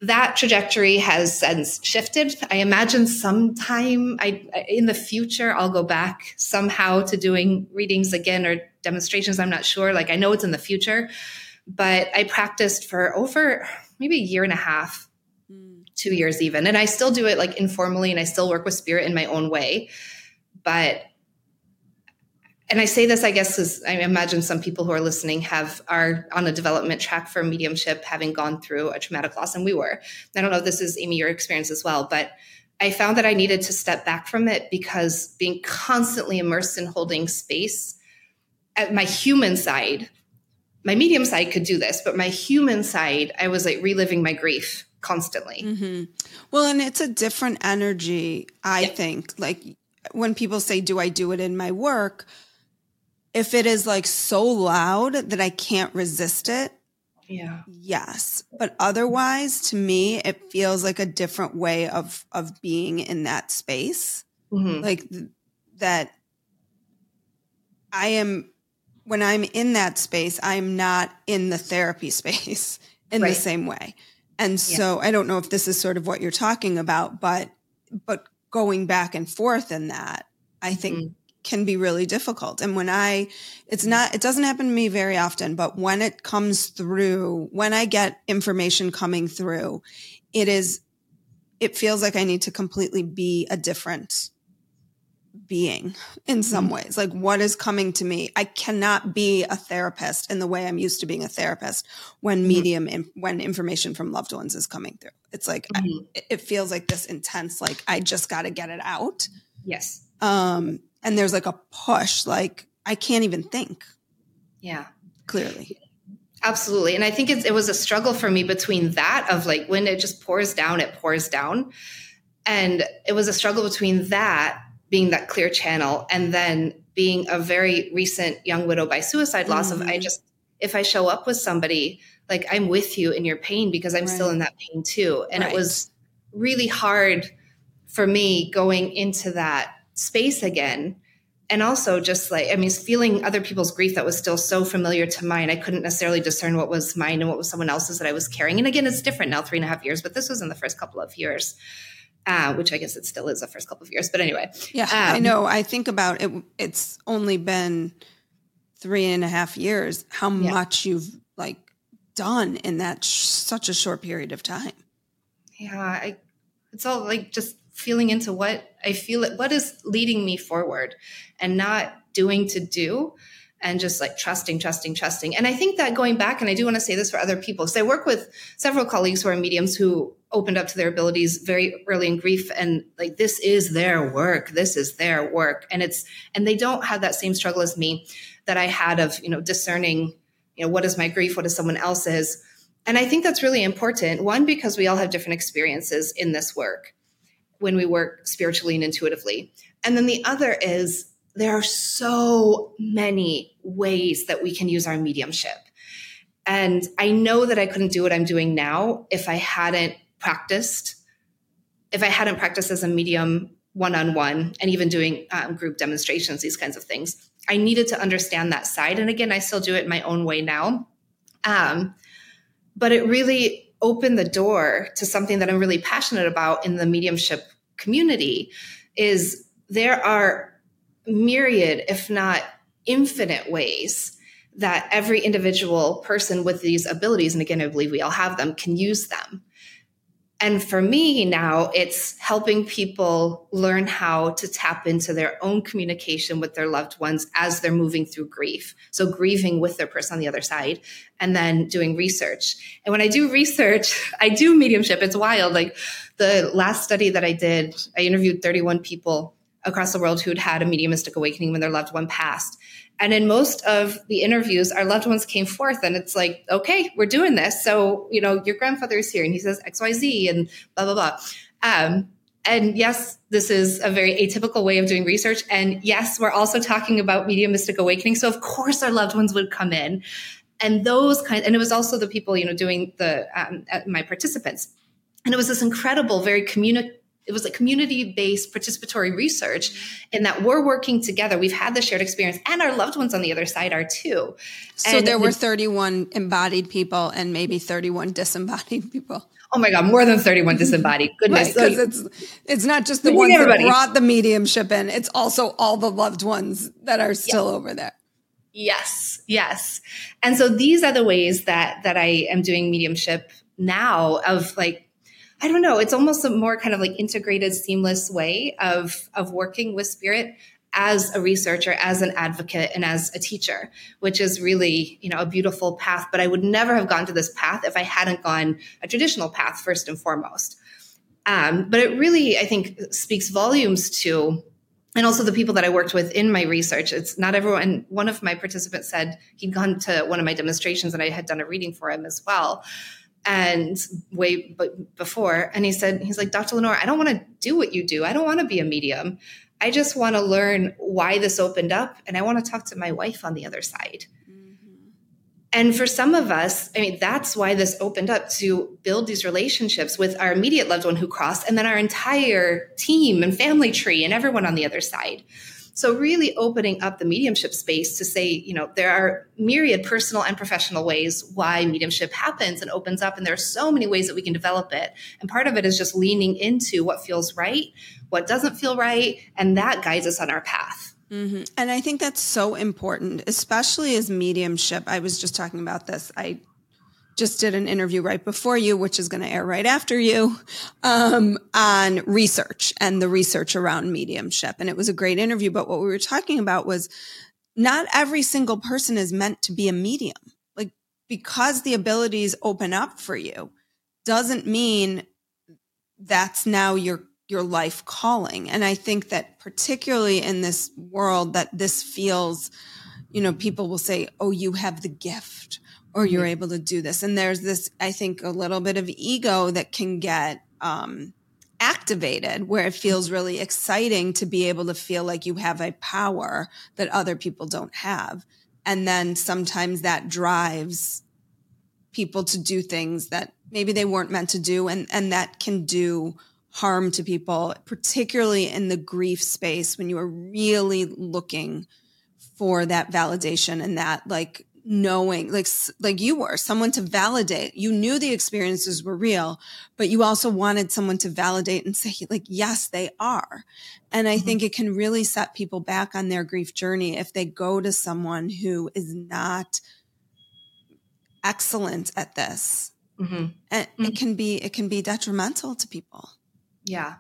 that trajectory has since shifted. I imagine sometime I, in the future, I'll go back somehow to doing readings again or demonstrations. I'm not sure. Like I know it's in the future, but I practiced for over maybe a year and a half, hmm. two years even. And I still do it like informally and I still work with spirit in my own way. But and I say this, I guess, because I imagine some people who are listening have are on a development track for mediumship, having gone through a traumatic loss, and we were. I don't know if this is Amy your experience as well, but I found that I needed to step back from it because being constantly immersed in holding space at my human side, my medium side could do this, but my human side, I was like reliving my grief constantly. Mm-hmm. Well, and it's a different energy, I yeah. think. Like when people say, Do I do it in my work? If it is like so loud that I can't resist it, yeah. Yes. But otherwise to me it feels like a different way of of being in that space. Mm-hmm. Like th- that I am when I'm in that space, I'm not in the therapy space in right. the same way. And so. I don't know if this is sort of what you're talking about, but but going back and forth in that, I think mm-hmm. Can be really difficult. And when I, it's not, it doesn't happen to me very often, but when it comes through, when I get information coming through, it is, it feels like I need to completely be a different being in some mm-hmm. ways. Like what is coming to me? I cannot be a therapist in the way I'm used to being a therapist when mm-hmm. medium, mm-hmm. when information from loved ones is coming through. It's like, mm-hmm. I, it feels like this intense, like I just got to get it out. Yes. Um, and there's like a push, like I can't even think. Yeah. Clearly. Absolutely. And I think it was a struggle for me between that of like when it just pours down, it pours down. And it was a struggle between that being that clear channel and then being a very recent young widow by suicide loss mm-hmm. of I mm-hmm. just if I show up with somebody like I'm with you in your pain because I'm right. still in that pain too and right. it was really hard for me going into that space again and also just like i mean feeling other people's grief that was still so familiar to mine i couldn't necessarily discern what was mine and what was someone else's that i was carrying and again it's different now three and a half years but this was in the first couple of years uh, which I guess it still is the first couple of years. But anyway, yeah, um, I know. I think about it. It's only been three and a half years. How yeah. much you've like done in that sh- such a short period of time. Yeah, I, it's all like just feeling into what I feel. What is leading me forward, and not doing to do and just like trusting, trusting, trusting. And I think that going back, and I do want to say this for other people, because I work with several colleagues who are mediums who opened up to their abilities very early in grief and like this is their work this is their work and it's and they don't have that same struggle as me that i had of you know discerning you know what is my grief what is someone else's and i think that's really important one because we all have different experiences in this work when we work spiritually and intuitively and then the other is there are so many ways that we can use our mediumship and I know that I couldn't do what I'm doing now if I hadn't practiced, if I hadn't practiced as a medium one on one and even doing um, group demonstrations, these kinds of things, I needed to understand that side. And again, I still do it my own way now. Um, but it really opened the door to something that I'm really passionate about in the mediumship community is there are myriad, if not infinite ways that every individual person with these abilities, and again, I believe we all have them, can use them. And for me now, it's helping people learn how to tap into their own communication with their loved ones as they're moving through grief. So grieving with their person on the other side and then doing research. And when I do research, I do mediumship. It's wild. Like the last study that I did, I interviewed 31 people across the world who had had a mediumistic awakening when their loved one passed. And in most of the interviews, our loved ones came forth and it's like, okay, we're doing this. So, you know, your grandfather is here and he says XYZ and blah, blah, blah. Um, and yes, this is a very atypical way of doing research. And yes, we're also talking about mediumistic awakening. So of course our loved ones would come in and those kind, and it was also the people, you know, doing the, um, my participants. And it was this incredible, very communi- it was a community based participatory research in that we're working together. We've had the shared experience and our loved ones on the other side are too. So and there were 31 embodied people and maybe 31 disembodied people. Oh my God, more than 31 disembodied. Goodness. Because right, it's, it's not just the ones everybody. that brought the mediumship in, it's also all the loved ones that are still over there. Yes, yes. And so these are the ways that that I am doing mediumship now of like I don't know, it's almost a more kind of like integrated, seamless way of of working with spirit as a researcher, as an advocate, and as a teacher, which is really, you know, a beautiful path. But I would never have gone to this path if I hadn't gone a traditional path first and foremost. Um, but it really, I think, speaks volumes to and also the people that I worked with in my research. It's not everyone. One of my participants said he'd gone to one of my demonstrations and I had done a reading for him as well and way but before and he said he's like dr lenore i don't want to do what you do. I don't want to be a medium. I just want to learn why this opened up and i want to talk to my wife on the other side. Mm-hmm. and for some of us i mean that's why this opened up to build these relationships with our immediate loved one who crossed and then our entire team and family tree and everyone on the other side So, really opening up the mediumship space to say, you know, there are myriad personal and professional ways why mediumship happens and opens up. And there are so many ways that we can develop it. And part of it is just leaning into what feels right, what doesn't feel right. And that guides us on our path. Mm-hmm. And I think that's so important, especially as mediumship. I was just talking about this. I just did an interview right before you, which is going to air right after you, um, on research and the research around mediumship. And it was a great interview. But what we were talking about was not every single person is meant to be a medium. Like, because the abilities open up for you doesn't mean that's now your your life calling and i think that particularly in this world that this feels you know people will say oh you have the gift or you're able to do this. And there's this, I think, a little bit of ego that can get um, activated where it feels really exciting to be able to feel like you have a power that other people don't have. And then sometimes that drives people to do things that maybe they weren't meant to do. And, and that can do harm to people, particularly in the grief space when you are really looking for that validation and that like knowing like like you were someone to validate you knew the experiences were real but you also wanted someone to validate and say like yes they are and i mm-hmm. think it can really set people back on their grief journey if they go to someone who is not excellent at this mm-hmm. and mm-hmm. it can be it can be detrimental to people yeah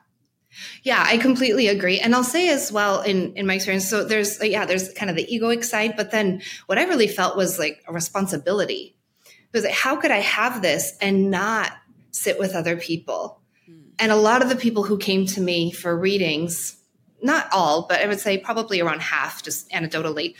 yeah, I completely agree. And I'll say as well in in my experience, so there's yeah, there's kind of the egoic side, but then what I really felt was like a responsibility. It was like, how could I have this and not sit with other people? Hmm. And a lot of the people who came to me for readings, not all, but I would say probably around half, just anecdotally,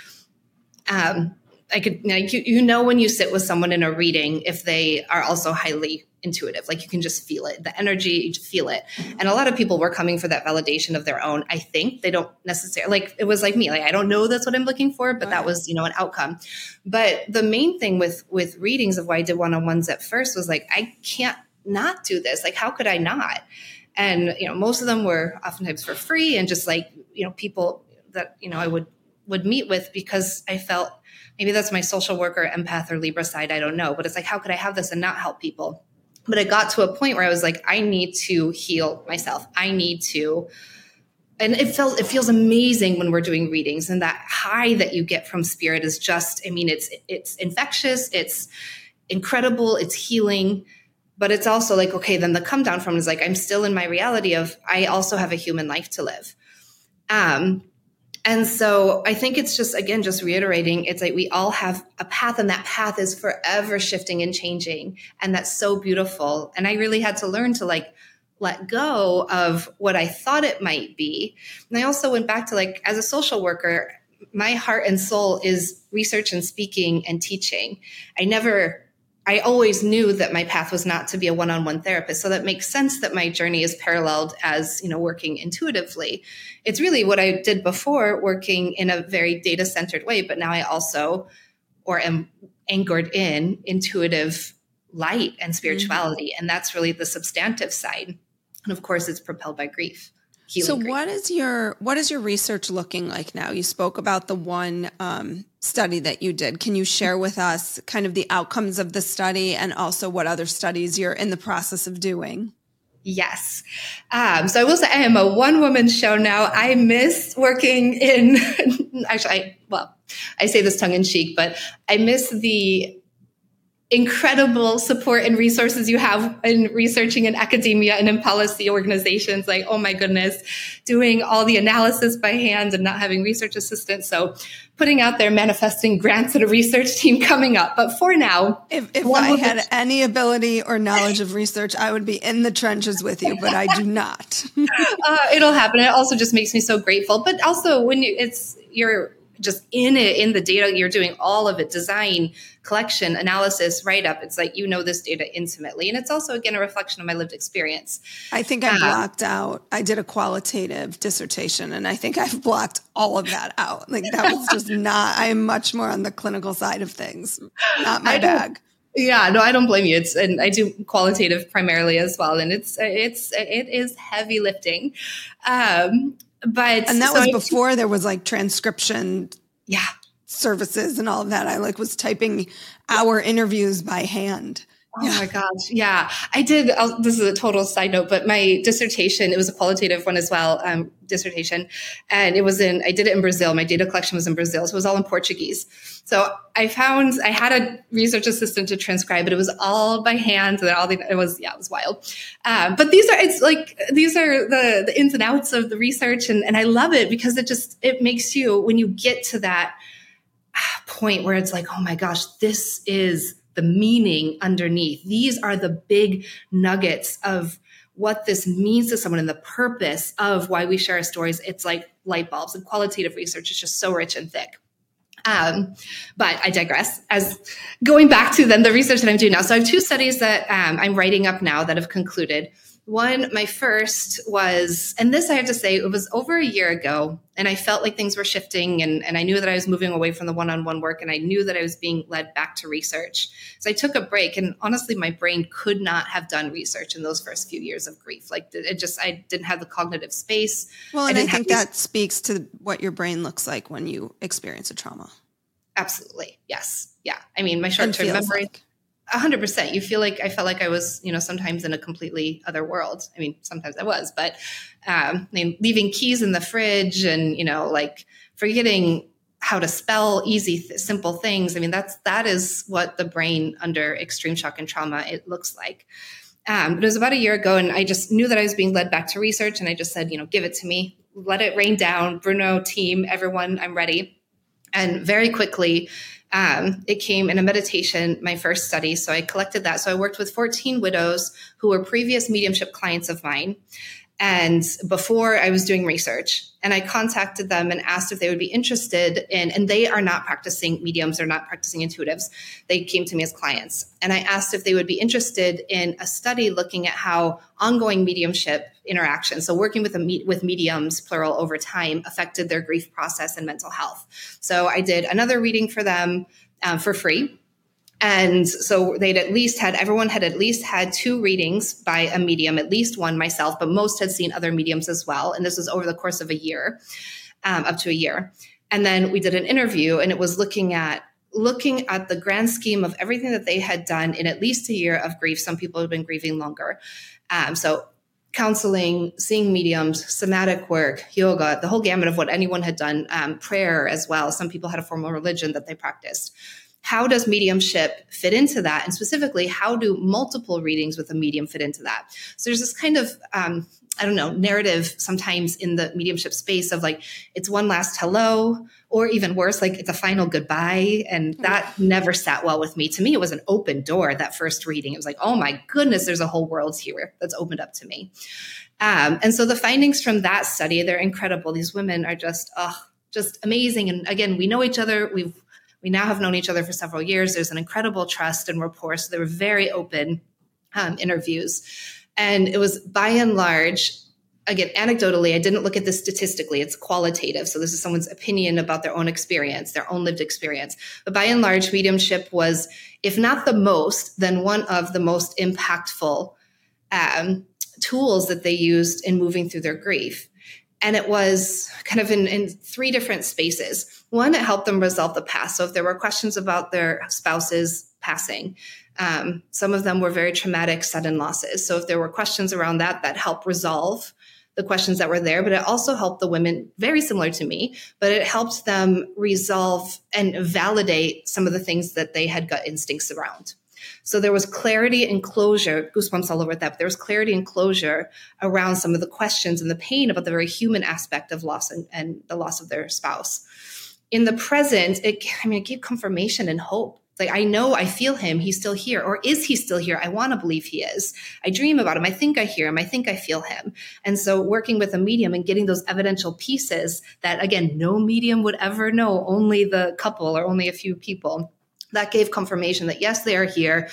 um, I could like you, you know when you sit with someone in a reading if they are also highly intuitive like you can just feel it the energy you just feel it. And a lot of people were coming for that validation of their own. I think they don't necessarily like it was like me like i don't know that's what i'm looking for but that was you know an outcome. But the main thing with with readings of why i did one-on-ones at first was like i can't not do this like how could i not? And you know most of them were oftentimes for free and just like you know people that you know i would would meet with because i felt maybe that's my social worker, empath, or Libra side. I don't know. But it's like, how could I have this and not help people? But it got to a point where I was like, I need to heal myself. I need to. And it feels it feels amazing when we're doing readings, and that high that you get from spirit is just. I mean, it's it's infectious. It's incredible. It's healing but it's also like okay then the come down from is like i'm still in my reality of i also have a human life to live um and so I think it's just, again, just reiterating it's like we all have a path, and that path is forever shifting and changing. And that's so beautiful. And I really had to learn to like let go of what I thought it might be. And I also went back to like, as a social worker, my heart and soul is research and speaking and teaching. I never I always knew that my path was not to be a one-on-one therapist. So that makes sense that my journey is paralleled as, you know, working intuitively. It's really what I did before working in a very data-centered way, but now I also or am anchored in intuitive light and spirituality. Mm-hmm. And that's really the substantive side. And of course it's propelled by grief so grief. what is your what is your research looking like now you spoke about the one um, study that you did can you share with us kind of the outcomes of the study and also what other studies you're in the process of doing Yes. Um, so I will say I am a one woman show now. I miss working in, actually, I, well, I say this tongue in cheek, but I miss the incredible support and resources you have in researching in academia and in policy organizations like oh my goodness doing all the analysis by hand and not having research assistants. So putting out there manifesting grants and a research team coming up. But for now if, if i had any ability or knowledge of research i would be in the trenches with you but i do not. Uh, it'll happen. It also just makes me so grateful. But also when you it's you're just in it in the data you're doing all of it design collection analysis write up it's like you know this data intimately. And it's also again a reflection of my lived experience. I think i uh, blocked out i did a qualitative dissertation and i think i've blocked all of that out. Like that was just not i am much more on the clinical side of things not my bag. Yeah no i don't blame you. It's and i do qualitative primarily as well. And it's it's it is heavy lifting. Um but and that so was I- before there was like transcription yeah. services and all of that. I like was typing our interviews by hand. Oh my gosh. Yeah. I did. I'll, this is a total side note, but my dissertation, it was a qualitative one as well, um, dissertation. And it was in, I did it in Brazil. My data collection was in Brazil. So it was all in Portuguese. So I found, I had a research assistant to transcribe, but it was all by hand. And all the, it was, yeah, it was wild. Um, but these are, it's like, these are the, the ins and outs of the research. And, and I love it because it just, it makes you, when you get to that point where it's like, oh my gosh, this is the meaning underneath. These are the big nuggets of what this means to someone and the purpose of why we share our stories. It's like light bulbs and qualitative research is just so rich and thick. Um, but I digress. As going back to then the research that I'm doing now. So I have two studies that um, I'm writing up now that have concluded. One, my first was, and this I have to say, it was over a year ago, and I felt like things were shifting, and, and I knew that I was moving away from the one on one work, and I knew that I was being led back to research. So I took a break, and honestly, my brain could not have done research in those first few years of grief. Like, it just, I didn't have the cognitive space. Well, and I, didn't think the- that speaks to what your brain looks like when you experience a trauma. Absolutely. Yes. Yeah. I mean, my short term memory. like. Hundred percent. You feel like I felt like I was, you know, sometimes in a completely other world. I mean, sometimes I was, but um, I mean, leaving keys in the fridge and you know, like forgetting how to spell easy, th- simple things. I mean, that's that is what the brain under extreme shock and trauma it looks like. Um, but it was about a year ago, and I just knew that I was being led back to research, and I just said, you know, give it to me, let it rain down. Bruno, team, everyone, I'm ready. And very quickly, um, it came in a meditation, my first study. So I collected that. So I worked with 14 widows who were previous mediumship clients of mine. And before I was doing research, and I contacted them and asked if they would be interested in, and they are not practicing mediums, they're not practicing intuitives. They came to me as clients. And I asked if they would be interested in a study looking at how ongoing mediumship interaction, so working with, a with mediums, plural, over time, affected their grief process and mental health. So I did another reading for them um, for free. And so they'd at least had, everyone had at least had two readings by a medium, at least one myself, but most had seen other mediums as well. And this was over the course of a year, um, up to a year. And then we did an interview and it was looking at, looking at the grand scheme of everything that they had done in at least a year of grief. Some people have been grieving longer. Um, so counseling, seeing mediums, somatic work, yoga, the whole gamut of what anyone had done, um, prayer as well. Some people had a formal religion that they practiced how does mediumship fit into that? And specifically, how do multiple readings with a medium fit into that? So there's this kind of, um, I don't know, narrative sometimes in the mediumship space of like, it's one last hello, or even worse, like it's a final goodbye. And that never sat well with me. To me, it was an open door, that first reading. It was like, oh my goodness, there's a whole world here that's opened up to me. Um, and so the findings from that study, they're incredible. These women are just, oh, just amazing. And again, we know each other. We've we now have known each other for several years. There's an incredible trust and rapport. So they were very open um, interviews. And it was by and large, again, anecdotally, I didn't look at this statistically. It's qualitative. So this is someone's opinion about their own experience, their own lived experience. But by and large, mediumship was, if not the most, then one of the most impactful um, tools that they used in moving through their grief. And it was kind of in, in three different spaces. One, it helped them resolve the past. So if there were questions about their spouse's passing, um, some of them were very traumatic, sudden losses. So if there were questions around that, that helped resolve the questions that were there. But it also helped the women, very similar to me, but it helped them resolve and validate some of the things that they had gut instincts around. So there was clarity and closure, goosebumps all over that, but there was clarity and closure around some of the questions and the pain about the very human aspect of loss and, and the loss of their spouse. In the present, it, I mean, it gave confirmation and hope. Like, I know I feel him. He's still here. Or is he still here? I want to believe he is. I dream about him. I think I hear him. I think I feel him. And so working with a medium and getting those evidential pieces that, again, no medium would ever know, only the couple or only a few people that gave confirmation that yes, they are here.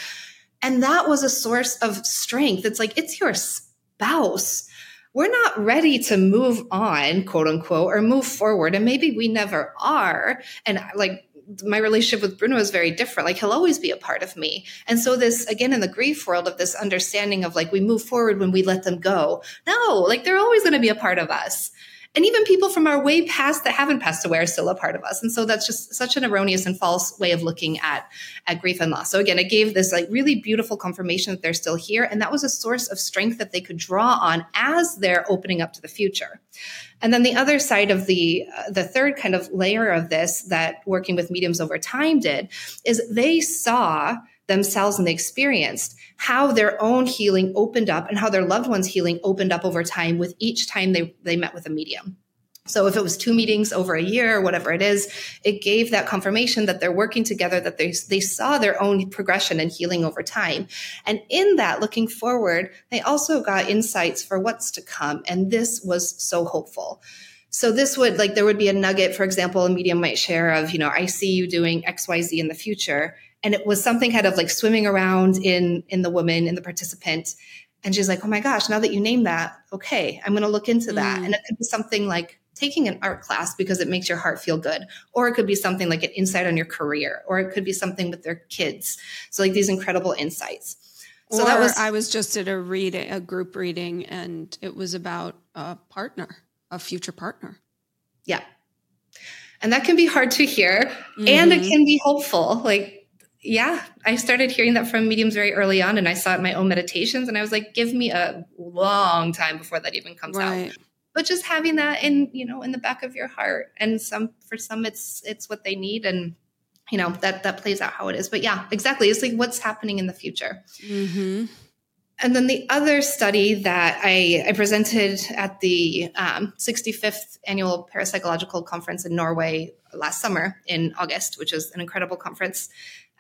And that was a source of strength. It's like, it's your spouse. We're not ready to move on, quote unquote, or move forward. And maybe we never are. And like, my relationship with Bruno is very different. Like he'll always be a part of me. And so this, again, in the grief world of this understanding of like, we move forward when we let them go. No, like they're always going to be a part of us. And even people from our way past that haven't passed away are still a part of us. And so that's just such an erroneous and false way of looking at, at grief and loss. So again, it gave this like really beautiful confirmation that they're still here. And that was a source of strength that they could draw on as they're opening up to the future. And then the other side of the uh, the third kind of layer of this that working with mediums over time did is they saw themselves and they experienced how their own healing opened up and how their loved ones healing opened up over time with each time they they met with a medium. So if it was two meetings over a year or whatever it is, it gave that confirmation that they're working together, that they, they saw their own progression and healing over time. And in that, looking forward, they also got insights for what's to come. And this was so hopeful. So this would like, there would be a nugget, for example, a medium might share of, you know, I see you doing XYZ in the future. And it was something kind of like swimming around in, in the woman, in the participant. And she's like, oh my gosh, now that you name that, okay, I'm going to look into that. Mm. And it could be something like, taking an art class because it makes your heart feel good. Or it could be something like an insight on your career, or it could be something with their kids. So, like these incredible insights. So or that was I was just at a reading, a group reading, and it was about a partner, a future partner. Yeah. And that can be hard to hear mm-hmm. and it mm-hmm. can be hopeful. Like, yeah, I started hearing that from mediums very early on and I saw it in my own meditations and I was like, give me a long time before that even comes right. out but just having that in you know in the back of your heart and some for some it's it's what they need and you know that that plays out how it is but yeah exactly it's like what's happening in the future mm-hmm. and then the other study that i, I presented at the um, 65th annual parapsychological conference in norway last summer in august which is an incredible conference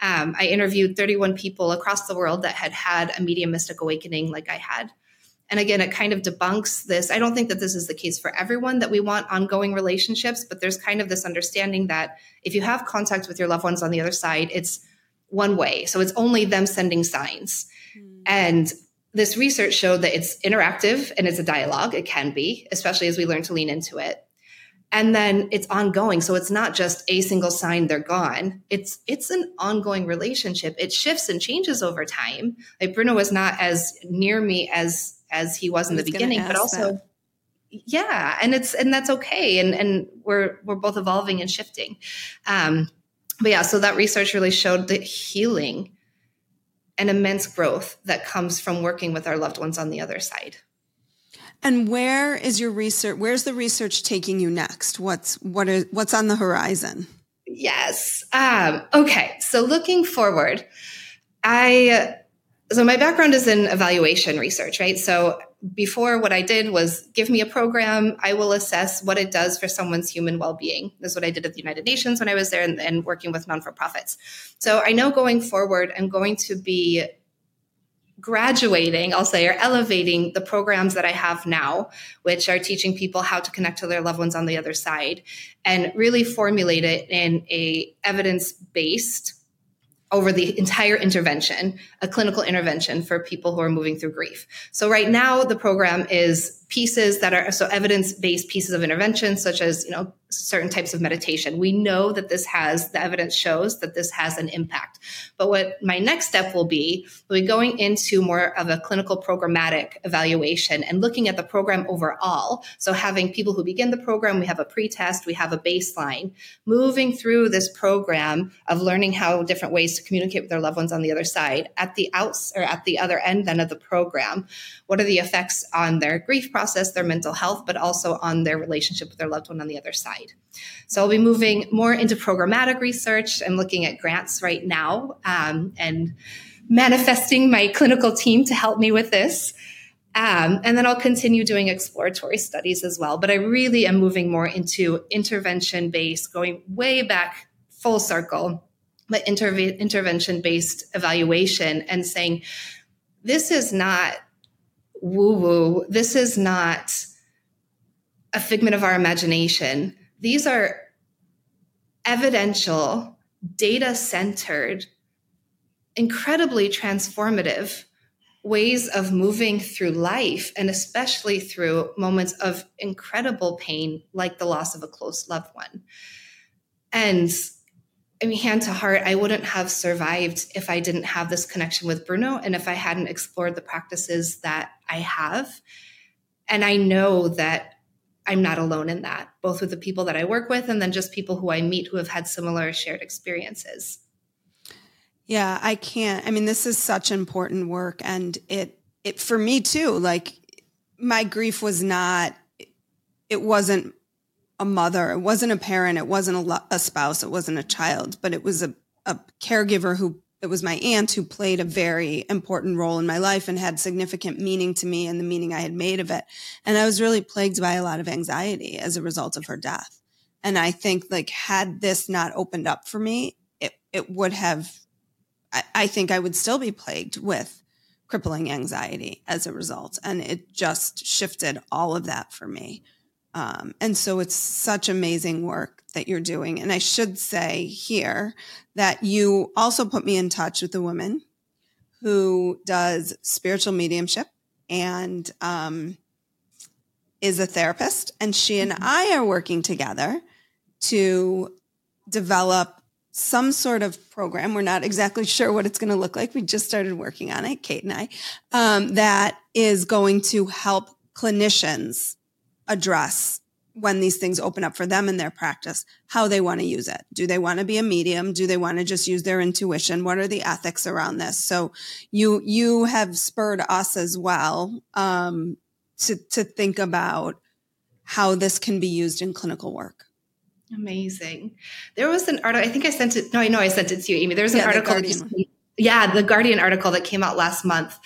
um, i interviewed 31 people across the world that had had a medium mystic awakening like i had and again, it kind of debunks this. I don't think that this is the case for everyone that we want ongoing relationships, but there's kind of this understanding that if you have contact with your loved ones on the other side, it's one way. So it's only them sending signs. Mm. And this research showed that it's interactive and it's a dialogue. It can be, especially as we learn to lean into it. And then it's ongoing. So it's not just a single sign, they're gone. It's it's an ongoing relationship. It shifts and changes over time. Like Bruno was not as near me as as he was in the beginning, but also that. yeah, and it's and that's okay, and and we're we're both evolving and shifting. Um, but yeah, so that research really showed the healing and immense growth that comes from working with our loved ones on the other side. And where is your research? Where's the research taking you next? What's what is what's on the horizon? Yes. Um, okay. So looking forward, I so my background is in evaluation research, right? So before what I did was give me a program. I will assess what it does for someone's human well-being. This is what I did at the United Nations when I was there and, and working with non-for-profits. So I know going forward, I'm going to be graduating, I'll say, or elevating the programs that I have now, which are teaching people how to connect to their loved ones on the other side and really formulate it in a evidence-based over the entire intervention, a clinical intervention for people who are moving through grief. So right now the program is pieces that are so evidence-based pieces of intervention such as, you know, certain types of meditation. We know that this has, the evidence shows that this has an impact. But what my next step will be, will be going into more of a clinical programmatic evaluation and looking at the program overall. So having people who begin the program, we have a pre-test, we have a baseline, moving through this program of learning how different ways to communicate with their loved ones on the other side at the outs or at the other end then of the program. What are the effects on their grief process, their mental health, but also on their relationship with their loved one on the other side? So I'll be moving more into programmatic research. I'm looking at grants right now um, and manifesting my clinical team to help me with this. Um, and then I'll continue doing exploratory studies as well. But I really am moving more into intervention based, going way back full circle, but interve- intervention based evaluation and saying, this is not woo woo. This is not a figment of our imagination. These are evidential, data centered, incredibly transformative ways of moving through life, and especially through moments of incredible pain, like the loss of a close loved one. And I mean, hand to heart, I wouldn't have survived if I didn't have this connection with Bruno and if I hadn't explored the practices that I have. And I know that I'm not alone in that, both with the people that I work with and then just people who I meet who have had similar shared experiences. Yeah, I can't. I mean, this is such important work and it it for me too, like my grief was not it wasn't a mother, it wasn't a parent, it wasn't a, a spouse, it wasn't a child, but it was a a caregiver who it was my aunt who played a very important role in my life and had significant meaning to me and the meaning I had made of it. And I was really plagued by a lot of anxiety as a result of her death. And I think like had this not opened up for me, it, it would have, I, I think I would still be plagued with crippling anxiety as a result. And it just shifted all of that for me. Um, and so it's such amazing work that you're doing. And I should say here that you also put me in touch with a woman who does spiritual mediumship and um, is a therapist. And she and mm-hmm. I are working together to develop some sort of program. We're not exactly sure what it's going to look like. We just started working on it, Kate and I, um, that is going to help clinicians address when these things open up for them in their practice, how they want to use it. Do they want to be a medium? Do they want to just use their intuition? What are the ethics around this? So you, you have spurred us as well, um, to, to think about how this can be used in clinical work. Amazing. There was an article, I think I sent it. No, I know I sent it to you, Amy. There was an yeah, article. Yeah, the Guardian article that came out last month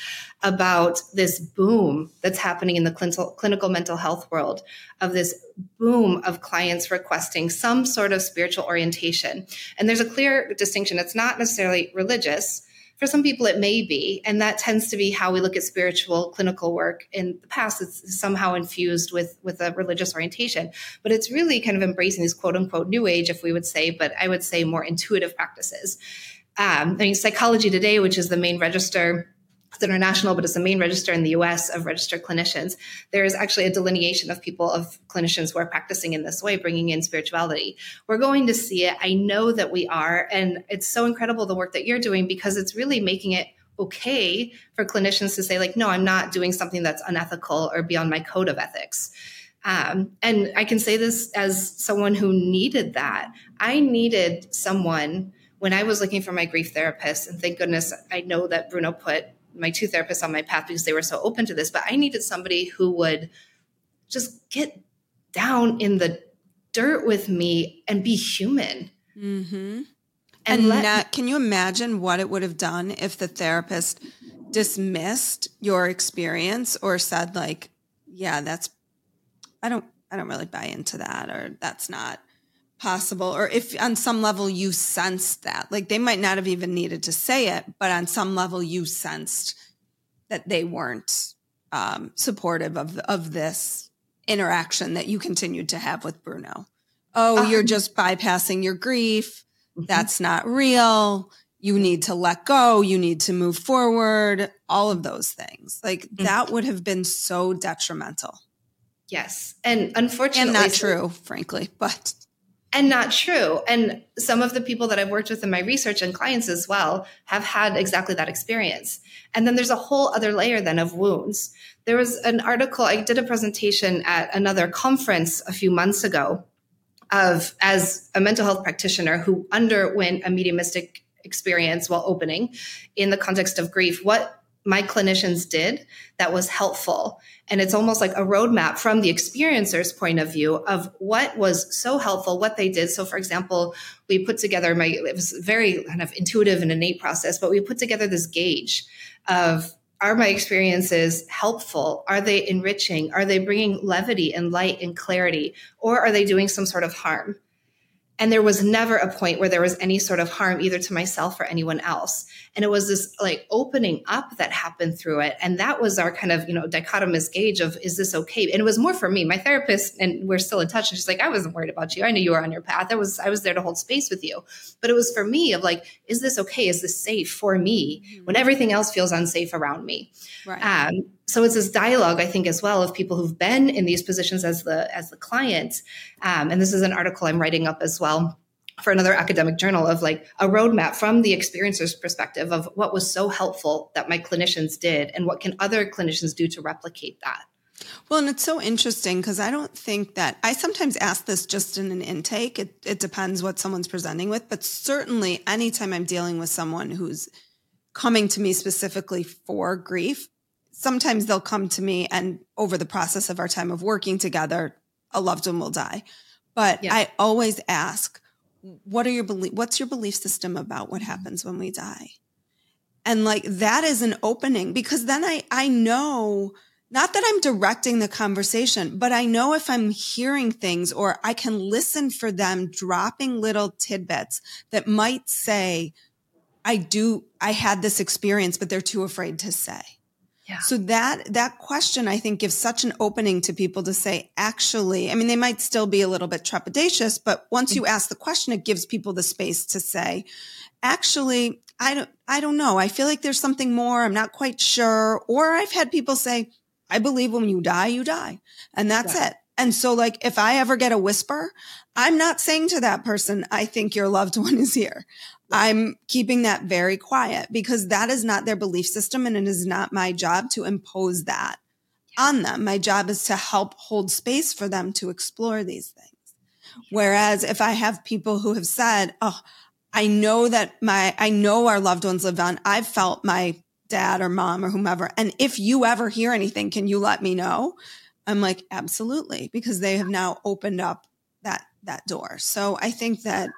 about this boom that's happening in the clinical, clinical mental health world of this boom of clients requesting some sort of spiritual orientation. And there's a clear distinction. It's not necessarily religious. For some people, it may be. And that tends to be how we look at spiritual clinical work in the past. It's somehow infused with, with a religious orientation. But it's really kind of embracing these quote unquote new age, if we would say, but I would say more intuitive practices. Um, I mean, Psychology Today, which is the main register it's international, but it's the main register in the US of registered clinicians. There is actually a delineation of people, of clinicians who are practicing in this way, bringing in spirituality. We're going to see it. I know that we are. And it's so incredible the work that you're doing because it's really making it okay for clinicians to say, like, no, I'm not doing something that's unethical or beyond my code of ethics. Um, and I can say this as someone who needed that. I needed someone when I was looking for my grief therapist, and thank goodness I know that Bruno put my two therapists on my path because they were so open to this, but I needed somebody who would just get down in the dirt with me and be human. Mm-hmm. And, and let- not, can you imagine what it would have done if the therapist dismissed your experience or said like, yeah, that's, I don't, I don't really buy into that, or that's not possible or if on some level you sensed that like they might not have even needed to say it but on some level you sensed that they weren't um, supportive of of this interaction that you continued to have with Bruno. Oh um, you're just bypassing your grief. Mm-hmm. that's not real. You need to let go. You need to move forward. All of those things. Like mm-hmm. that would have been so detrimental. Yes. And unfortunately and not true frankly but and not true. And some of the people that I've worked with in my research and clients as well have had exactly that experience. And then there's a whole other layer then of wounds. There was an article, I did a presentation at another conference a few months ago of as a mental health practitioner who underwent a mediumistic experience while opening in the context of grief, what my clinicians did that was helpful. And it's almost like a roadmap from the experiencer's point of view of what was so helpful, what they did. So, for example, we put together my, it was very kind of intuitive and innate process, but we put together this gauge of are my experiences helpful? Are they enriching? Are they bringing levity and light and clarity? Or are they doing some sort of harm? And there was never a point where there was any sort of harm either to myself or anyone else. And it was this like opening up that happened through it. And that was our kind of, you know, dichotomous gauge of, is this okay? And it was more for me. My therapist, and we're still in touch, and she's like, I wasn't worried about you. I knew you were on your path. I was, I was there to hold space with you. But it was for me of like, is this okay? Is this safe for me mm-hmm. when everything else feels unsafe around me? Right. Um, so it's this dialogue i think as well of people who've been in these positions as the as the client um, and this is an article i'm writing up as well for another academic journal of like a roadmap from the experiencer's perspective of what was so helpful that my clinicians did and what can other clinicians do to replicate that Well, and it's so interesting because I don't think that I sometimes ask this just in an intake. It, it depends what someone's presenting with, but certainly anytime I'm dealing with someone who's coming to me specifically for grief, sometimes they'll come to me and over the process of our time of working together, a loved one will die. But yeah. I always ask, what are your belief? What's your belief system about what mm-hmm. happens when we die? And like that is an opening because then I, I know not that I'm directing the conversation, but I know if I'm hearing things or I can listen for them dropping little tidbits that might say, I do, I had this experience, but they're too afraid to say. Yeah. So that, that question, I think gives such an opening to people to say, actually, I mean, they might still be a little bit trepidatious, but once you mm-hmm. ask the question, it gives people the space to say, actually, I don't, I don't know. I feel like there's something more. I'm not quite sure. Or I've had people say, I believe when you die, you die. And that's yeah. it. And so like, if I ever get a whisper, I'm not saying to that person, I think your loved one is here. I'm keeping that very quiet because that is not their belief system. And it is not my job to impose that on them. My job is to help hold space for them to explore these things. Whereas if I have people who have said, Oh, I know that my, I know our loved ones live on. I've felt my dad or mom or whomever. And if you ever hear anything, can you let me know? I'm like, absolutely, because they have now opened up that that door. So I think that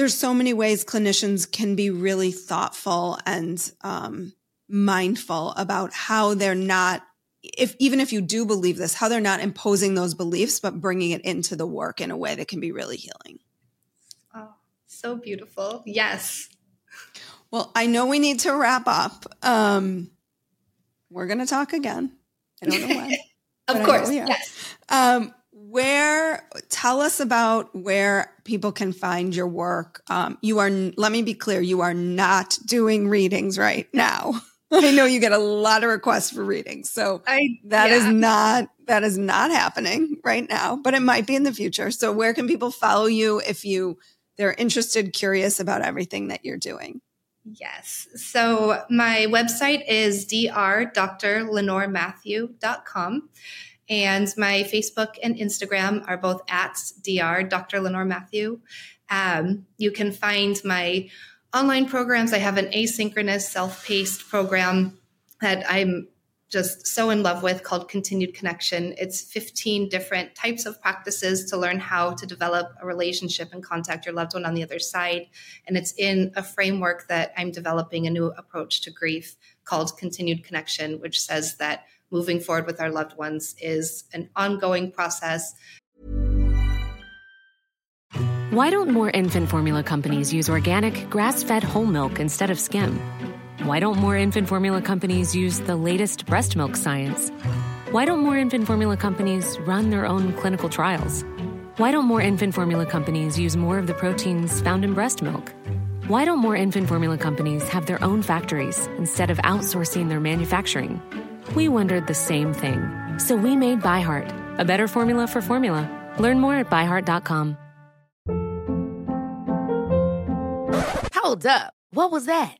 there's so many ways clinicians can be really thoughtful and um, mindful about how they're not if even if you do believe this how they're not imposing those beliefs but bringing it into the work in a way that can be really healing oh so beautiful yes well, I know we need to wrap up. Um, we're going to talk again. I don't know when. of course. Yes. Um, where tell us about where people can find your work. Um, you are. Let me be clear. You are not doing readings right now. I know you get a lot of requests for readings, so I, that yeah. is not that is not happening right now, but it might be in the future. So, where can people follow you if you they're interested, curious about everything that you're doing? Yes. So my website is drdrlenorematthew.com. And my Facebook and Instagram are both at dr Dr. Lenore Matthew. Um, you can find my online programs. I have an asynchronous self-paced program that I'm just so in love with called Continued Connection. It's 15 different types of practices to learn how to develop a relationship and contact your loved one on the other side. And it's in a framework that I'm developing a new approach to grief called Continued Connection, which says that moving forward with our loved ones is an ongoing process. Why don't more infant formula companies use organic, grass fed whole milk instead of skim? Why don't more infant formula companies use the latest breast milk science? Why don't more infant formula companies run their own clinical trials? Why don't more infant formula companies use more of the proteins found in breast milk? Why don't more infant formula companies have their own factories instead of outsourcing their manufacturing? We wondered the same thing. So we made ByHeart, a better formula for formula. Learn more at byheart.com. Hold up. What was that?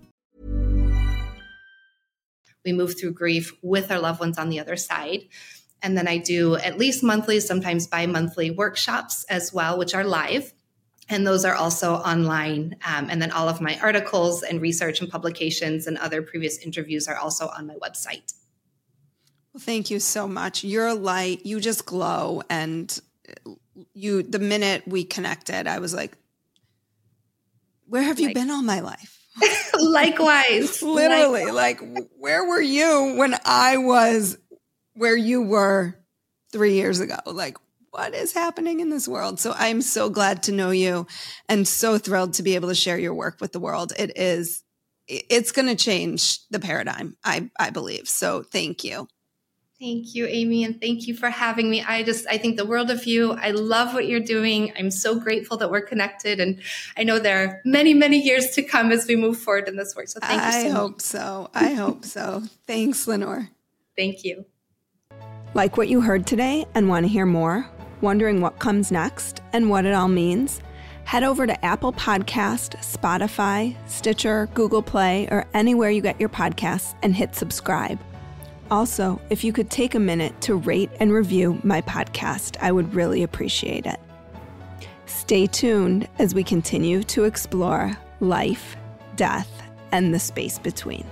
We move through grief with our loved ones on the other side. And then I do at least monthly, sometimes bi monthly workshops as well, which are live. And those are also online. Um, and then all of my articles and research and publications and other previous interviews are also on my website. Well, thank you so much. You're a light. You just glow. And you, the minute we connected, I was like, where have you like, been all my life? Likewise. Literally, Likewise. like, where were you when I was where you were three years ago? Like, what is happening in this world? So I'm so glad to know you and so thrilled to be able to share your work with the world. It is, it's going to change the paradigm, I, I believe. So thank you. Thank you, Amy, and thank you for having me. I just, I think the world of you. I love what you're doing. I'm so grateful that we're connected. And I know there are many, many years to come as we move forward in this work. So thank you so I hope so. I hope so. Thanks, Lenore. Thank you. Like what you heard today and want to hear more? Wondering what comes next and what it all means? Head over to Apple Podcast, Spotify, Stitcher, Google Play, or anywhere you get your podcasts and hit subscribe. Also, if you could take a minute to rate and review my podcast, I would really appreciate it. Stay tuned as we continue to explore life, death, and the space between.